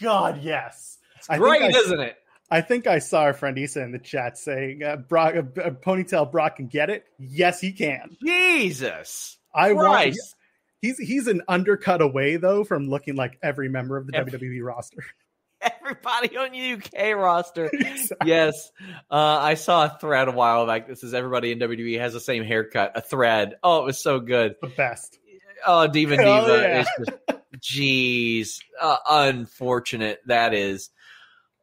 God, yes. I Great, think I, isn't it? I think I saw our friend Issa in the chat saying, uh, "Brock, uh, uh, ponytail Brock can get it." Yes, he can. Jesus. I want. He's he's an undercut away though from looking like every member of the Every- WWE roster. Everybody on UK roster. yes. Uh, I saw a thread a while back that says everybody in WWE has the same haircut. A thread. Oh, it was so good. the best. Oh, Diva Hell Diva. yeah. Jeez. Uh, unfortunate that is.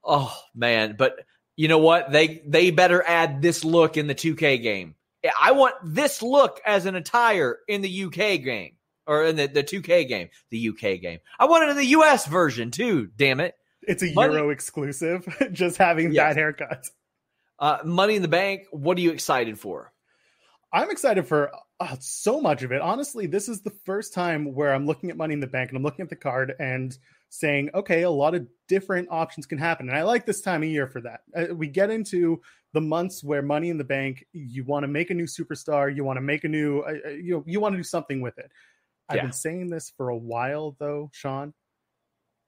Oh, man. But you know what? They they better add this look in the 2K game. I want this look as an attire in the UK game or in the, the 2K game, the UK game. I want it in the US version too, damn it. It's a Money- Euro exclusive. Just having Yes. that haircut. Uh, Money in the Bank, what are you excited for? I'm excited for uh, so much of it. Honestly, this is the first time where I'm looking at Money in the Bank and I'm looking at the card and saying, okay, a lot of different options can happen. And I like this time of year for that. Uh, we get into the months where Money in the Bank, you want to make a new superstar, you want to make a new, uh, uh, you know, you want to do something with it. I've Yeah. been saying this for a while, though, Sean,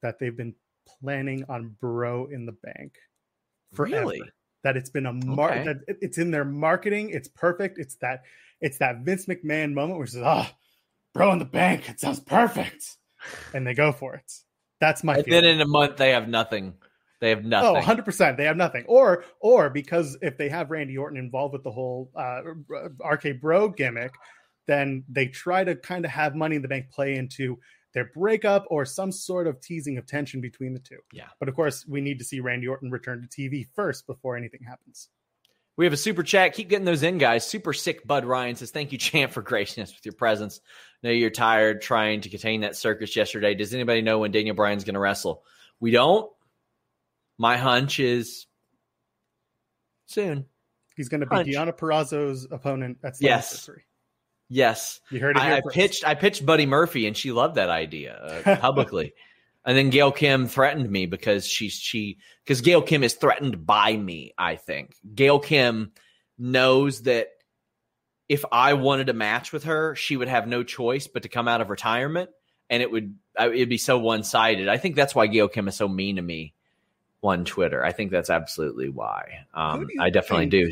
that they've been planning on Bro in the Bank forever Really? That it's been a mar- Okay. that it's in their marketing. It's perfect. It's that it's that Vince McMahon moment where it's ah, bro in the bank. It sounds perfect, and they go for it. That's my And feeling. then in a month, they have nothing. They have Oh, nothing. 100 percent. They have nothing, or or because if they have Randy Orton involved with the whole uh, RK Bro gimmick, then they try to kind of have Money in the Bank play into their breakup or some sort of teasing of tension between the two. Yeah. But of course, we need to see Randy Orton return to TV first before anything happens. We have a super chat. Keep getting those in, guys. Super sick. Bud Ryan says, "Thank you, champ, for gracing us with your presence. Know you're tired trying to contain that circus yesterday. Does anybody know when Daniel Bryan's going to wrestle? We don't. My hunch is soon. He's going to be Punch. Deonna Purrazzo's opponent at Yes. Slammiversary. Yes, You heard it I, I pitched. I pitched Buddy Murphy, and she loved that idea uh, publicly. and then Gail Kim threatened me because she's she because Gail Kim is threatened by me. I think Gail Kim knows that if I wanted a match with her, she would have no choice but to come out of retirement, and it would it'd be so one sided. I think that's why Gail Kim is so mean to me on Twitter. I think that's absolutely why. Um, I definitely think- do.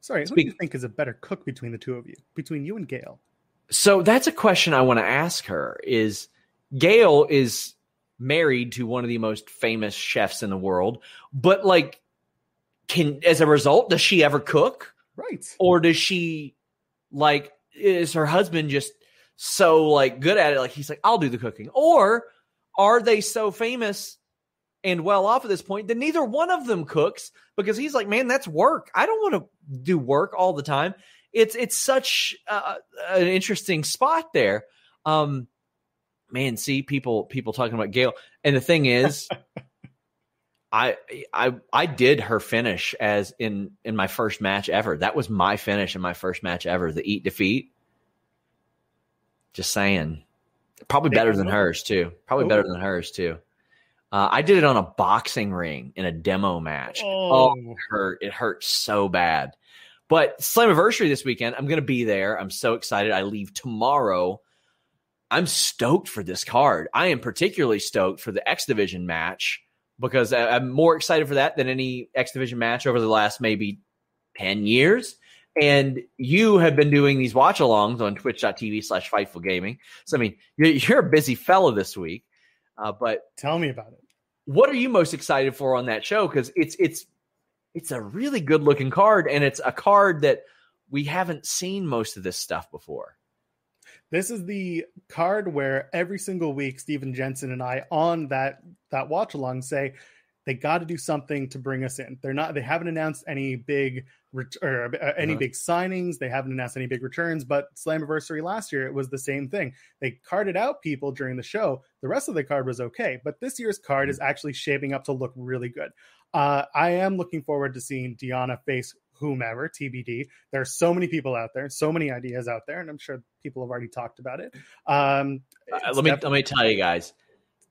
Sorry, who do you think is a better cook between the two of you? Between you and Gail? So that's a question I want to ask her is Gail is married to one of the most famous chefs in the world. But like, can as a result, does she ever cook? Right. Or does she like is her husband just so like good at it? Like he's like, I'll do the cooking. Or are they so famous and well off at this point then neither one of them cooks because he's like, man, that's work. I don't want to do work all the time. It's it's such uh, an interesting spot there. Um, man, see people people talking about Gail, and the thing is, I I I did her finish as in in my first match ever. That was my finish in my first match ever. The eat defeat. Just saying, probably better than hers too. Probably Ooh. better than hers too. Uh, I did it on a boxing ring in a demo match. Oh. oh, it hurt! It hurt so bad. But Slammiversary this weekend, I'm going to be there. I'm so excited. I leave tomorrow. I'm stoked for this card. I am particularly stoked for the X Division match because I'm more excited for that than any X Division match over the last maybe 10 years. And you have been doing these watch alongs on twitch.tv slash Fightful Gaming. So, I mean, you're, you're a busy fellow this week. Uh, but tell me about it. What are you most excited for on that show? Because it's it's it's a really good looking card, and it's a card that we haven't seen most of this stuff before. This is the card where every single week Steven Jensen and I on that that watch along say they got to do something to bring us in. They're not they haven't announced any big ret- or uh, any uh-huh. big signings. They haven't announced any big returns, but Slammiversary last year it was the same thing. They carded out people during the show. The rest of the card was okay, but this year's card is actually shaping up to look really good. Uh, I am looking forward to seeing Deonna face whomever TBD. There are so many people out there, so many ideas out there, and I'm sure people have already talked about it. Um, uh, let me let me tell you guys.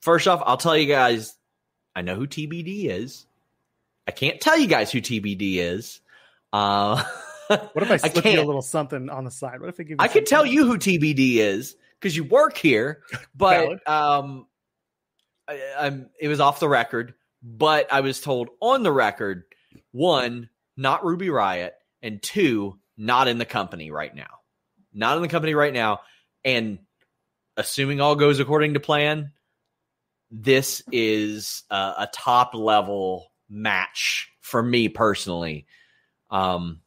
First off, I'll tell you guys. I know who TBD is. I can't tell you guys who TBD is. Uh, what if I slip I you a little something on the side? What if I give? You I could tell you who TBD is because you work here, but um, I, I'm. It was off the record, but I was told on the record. One, not Ruby Riott, and two, not in the company right now. Not in the company right now. And assuming all goes according to plan, this is a, top level match for me personally. Um,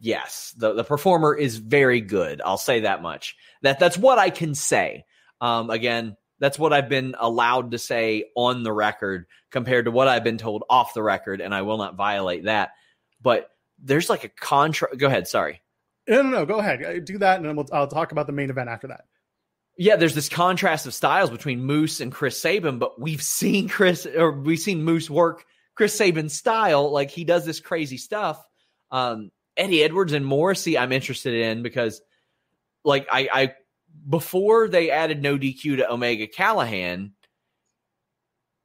yes, the, the performer is very good. I'll say that much. That that's what I can say. Um, again, that's what I've been allowed to say on the record compared to what I've been told off the record, and I will not violate that but there's like a contract. Go ahead. Sorry. No, no, no. Go ahead. Uh, do that, and then we'll, I'll talk about the main event after that. Yeah, there's this contrast of styles between Moose and Chris Sabin, but we've seen Chris or we've seen Moose work Chris Sabin's style. Like he does this crazy stuff. Um, Eddie Edwards and Morrissey, I'm interested in because, like, I, I before they added no DQ to Omega Callihan,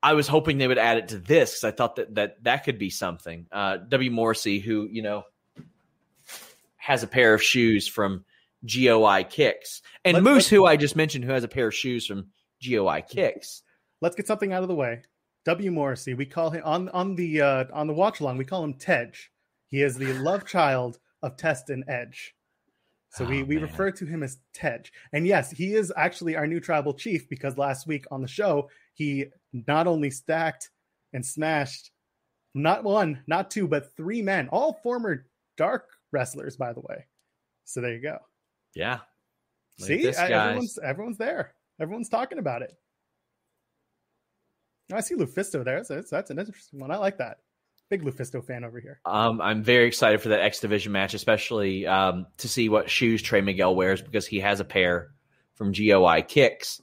I was hoping they would add it to this because I thought that that that could be something. Uh, w. Morrissey, who you know has a pair of shoes from GOI Kicks, and let's, Moose, who I just mentioned, who has a pair of shoes from GOI Kicks. Let's get something out of the way. W. Morrissey, we call him on on the uh, on the watch along. We call him Tej. He is the love child of Test and Edge. So oh, we, we refer to him as Tej. And yes, he is actually our new tribal chief because last week on the show, he not only stacked and smashed not one, not two, but three men, all former dark wrestlers, by the way. So there you go. Yeah. Look See, everyone's everyone's there. Everyone's talking about it. I see Lufisto there. That's, that's an interesting one. I like that. Big Lufisto fan over here. Um, I'm very excited for that X Division match, especially um, to see what shoes Trey Miguel wears because he has a pair from GOI Kicks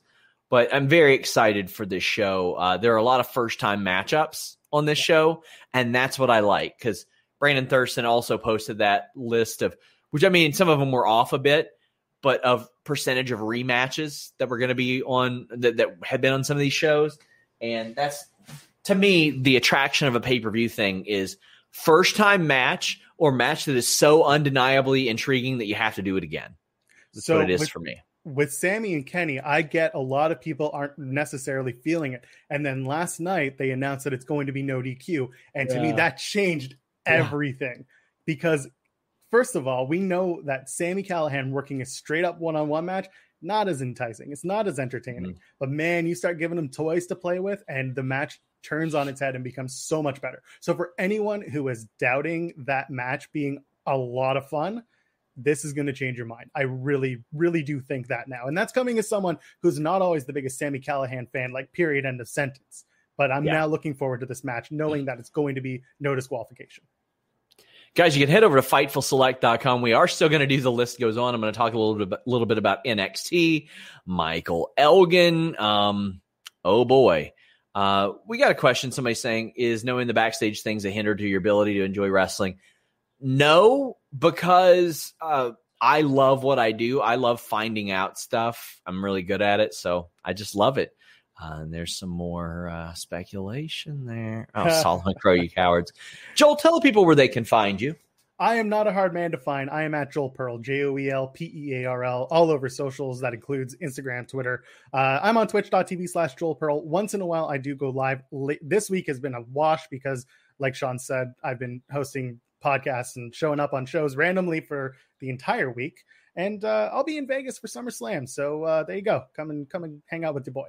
but I'm very excited for this show. Uh, there are a lot of first time matchups on this show, and that's what I like because Brandon Thurston also posted that list of, which I mean, some of them were off a bit, but of percentage of rematches that were going to be on that, that had been on some of these shows. And that's to me, the attraction of a pay per view thing is first time match or match that is so undeniably intriguing that you have to do it again. That's so what it is with, for me with Sami and Kenny, I get a lot of people aren't necessarily feeling it. And then last night they announced that it's going to be no DQ. And to me, that changed everything. Yeah. Because first of all, we know that Sami Callihan working a straight up one on one match, not as enticing. It's not as entertaining. Mm-hmm. But man, you start giving them toys to play with, and the match turns on its head and becomes so much better. So for anyone who is doubting that match being a lot of fun, this is going to change your mind. I really, really do think that now. And that's coming as someone who's not always the biggest Sami Callihan fan, like period, end of sentence. But I'm yeah. now looking forward to this match, knowing that it's going to be no disqualification. Guys, you can head over to FightfulSelect.com. We are still going to do the list goes on. I'm going to talk a little bit, little bit about NXT, Michael Elgin. Um, oh boy. Uh, we got a question. Somebody saying, is knowing the backstage things a hinder to your ability to enjoy wrestling? No, because uh, I love what I do. I love finding out stuff. I'm really good at it, so I just love it. Uh, and there's some more uh, speculation there. Oh, Solomon Crowe, you cowards! Joel, tell the people where they can find you. I am not a hard man to find. I am at Joel Pearl, J O E L P E A R L, all over socials. That includes Instagram, Twitter. Uh, I'm on twitch.tv slash Joel Pearl. Once in a while, I do go live. This week has been a wash because, like Sean said, I've been hosting podcasts and showing up on shows randomly for the entire week. And uh, I'll be in Vegas for SummerSlam. So uh, there you go. Come and come and hang out with your boy.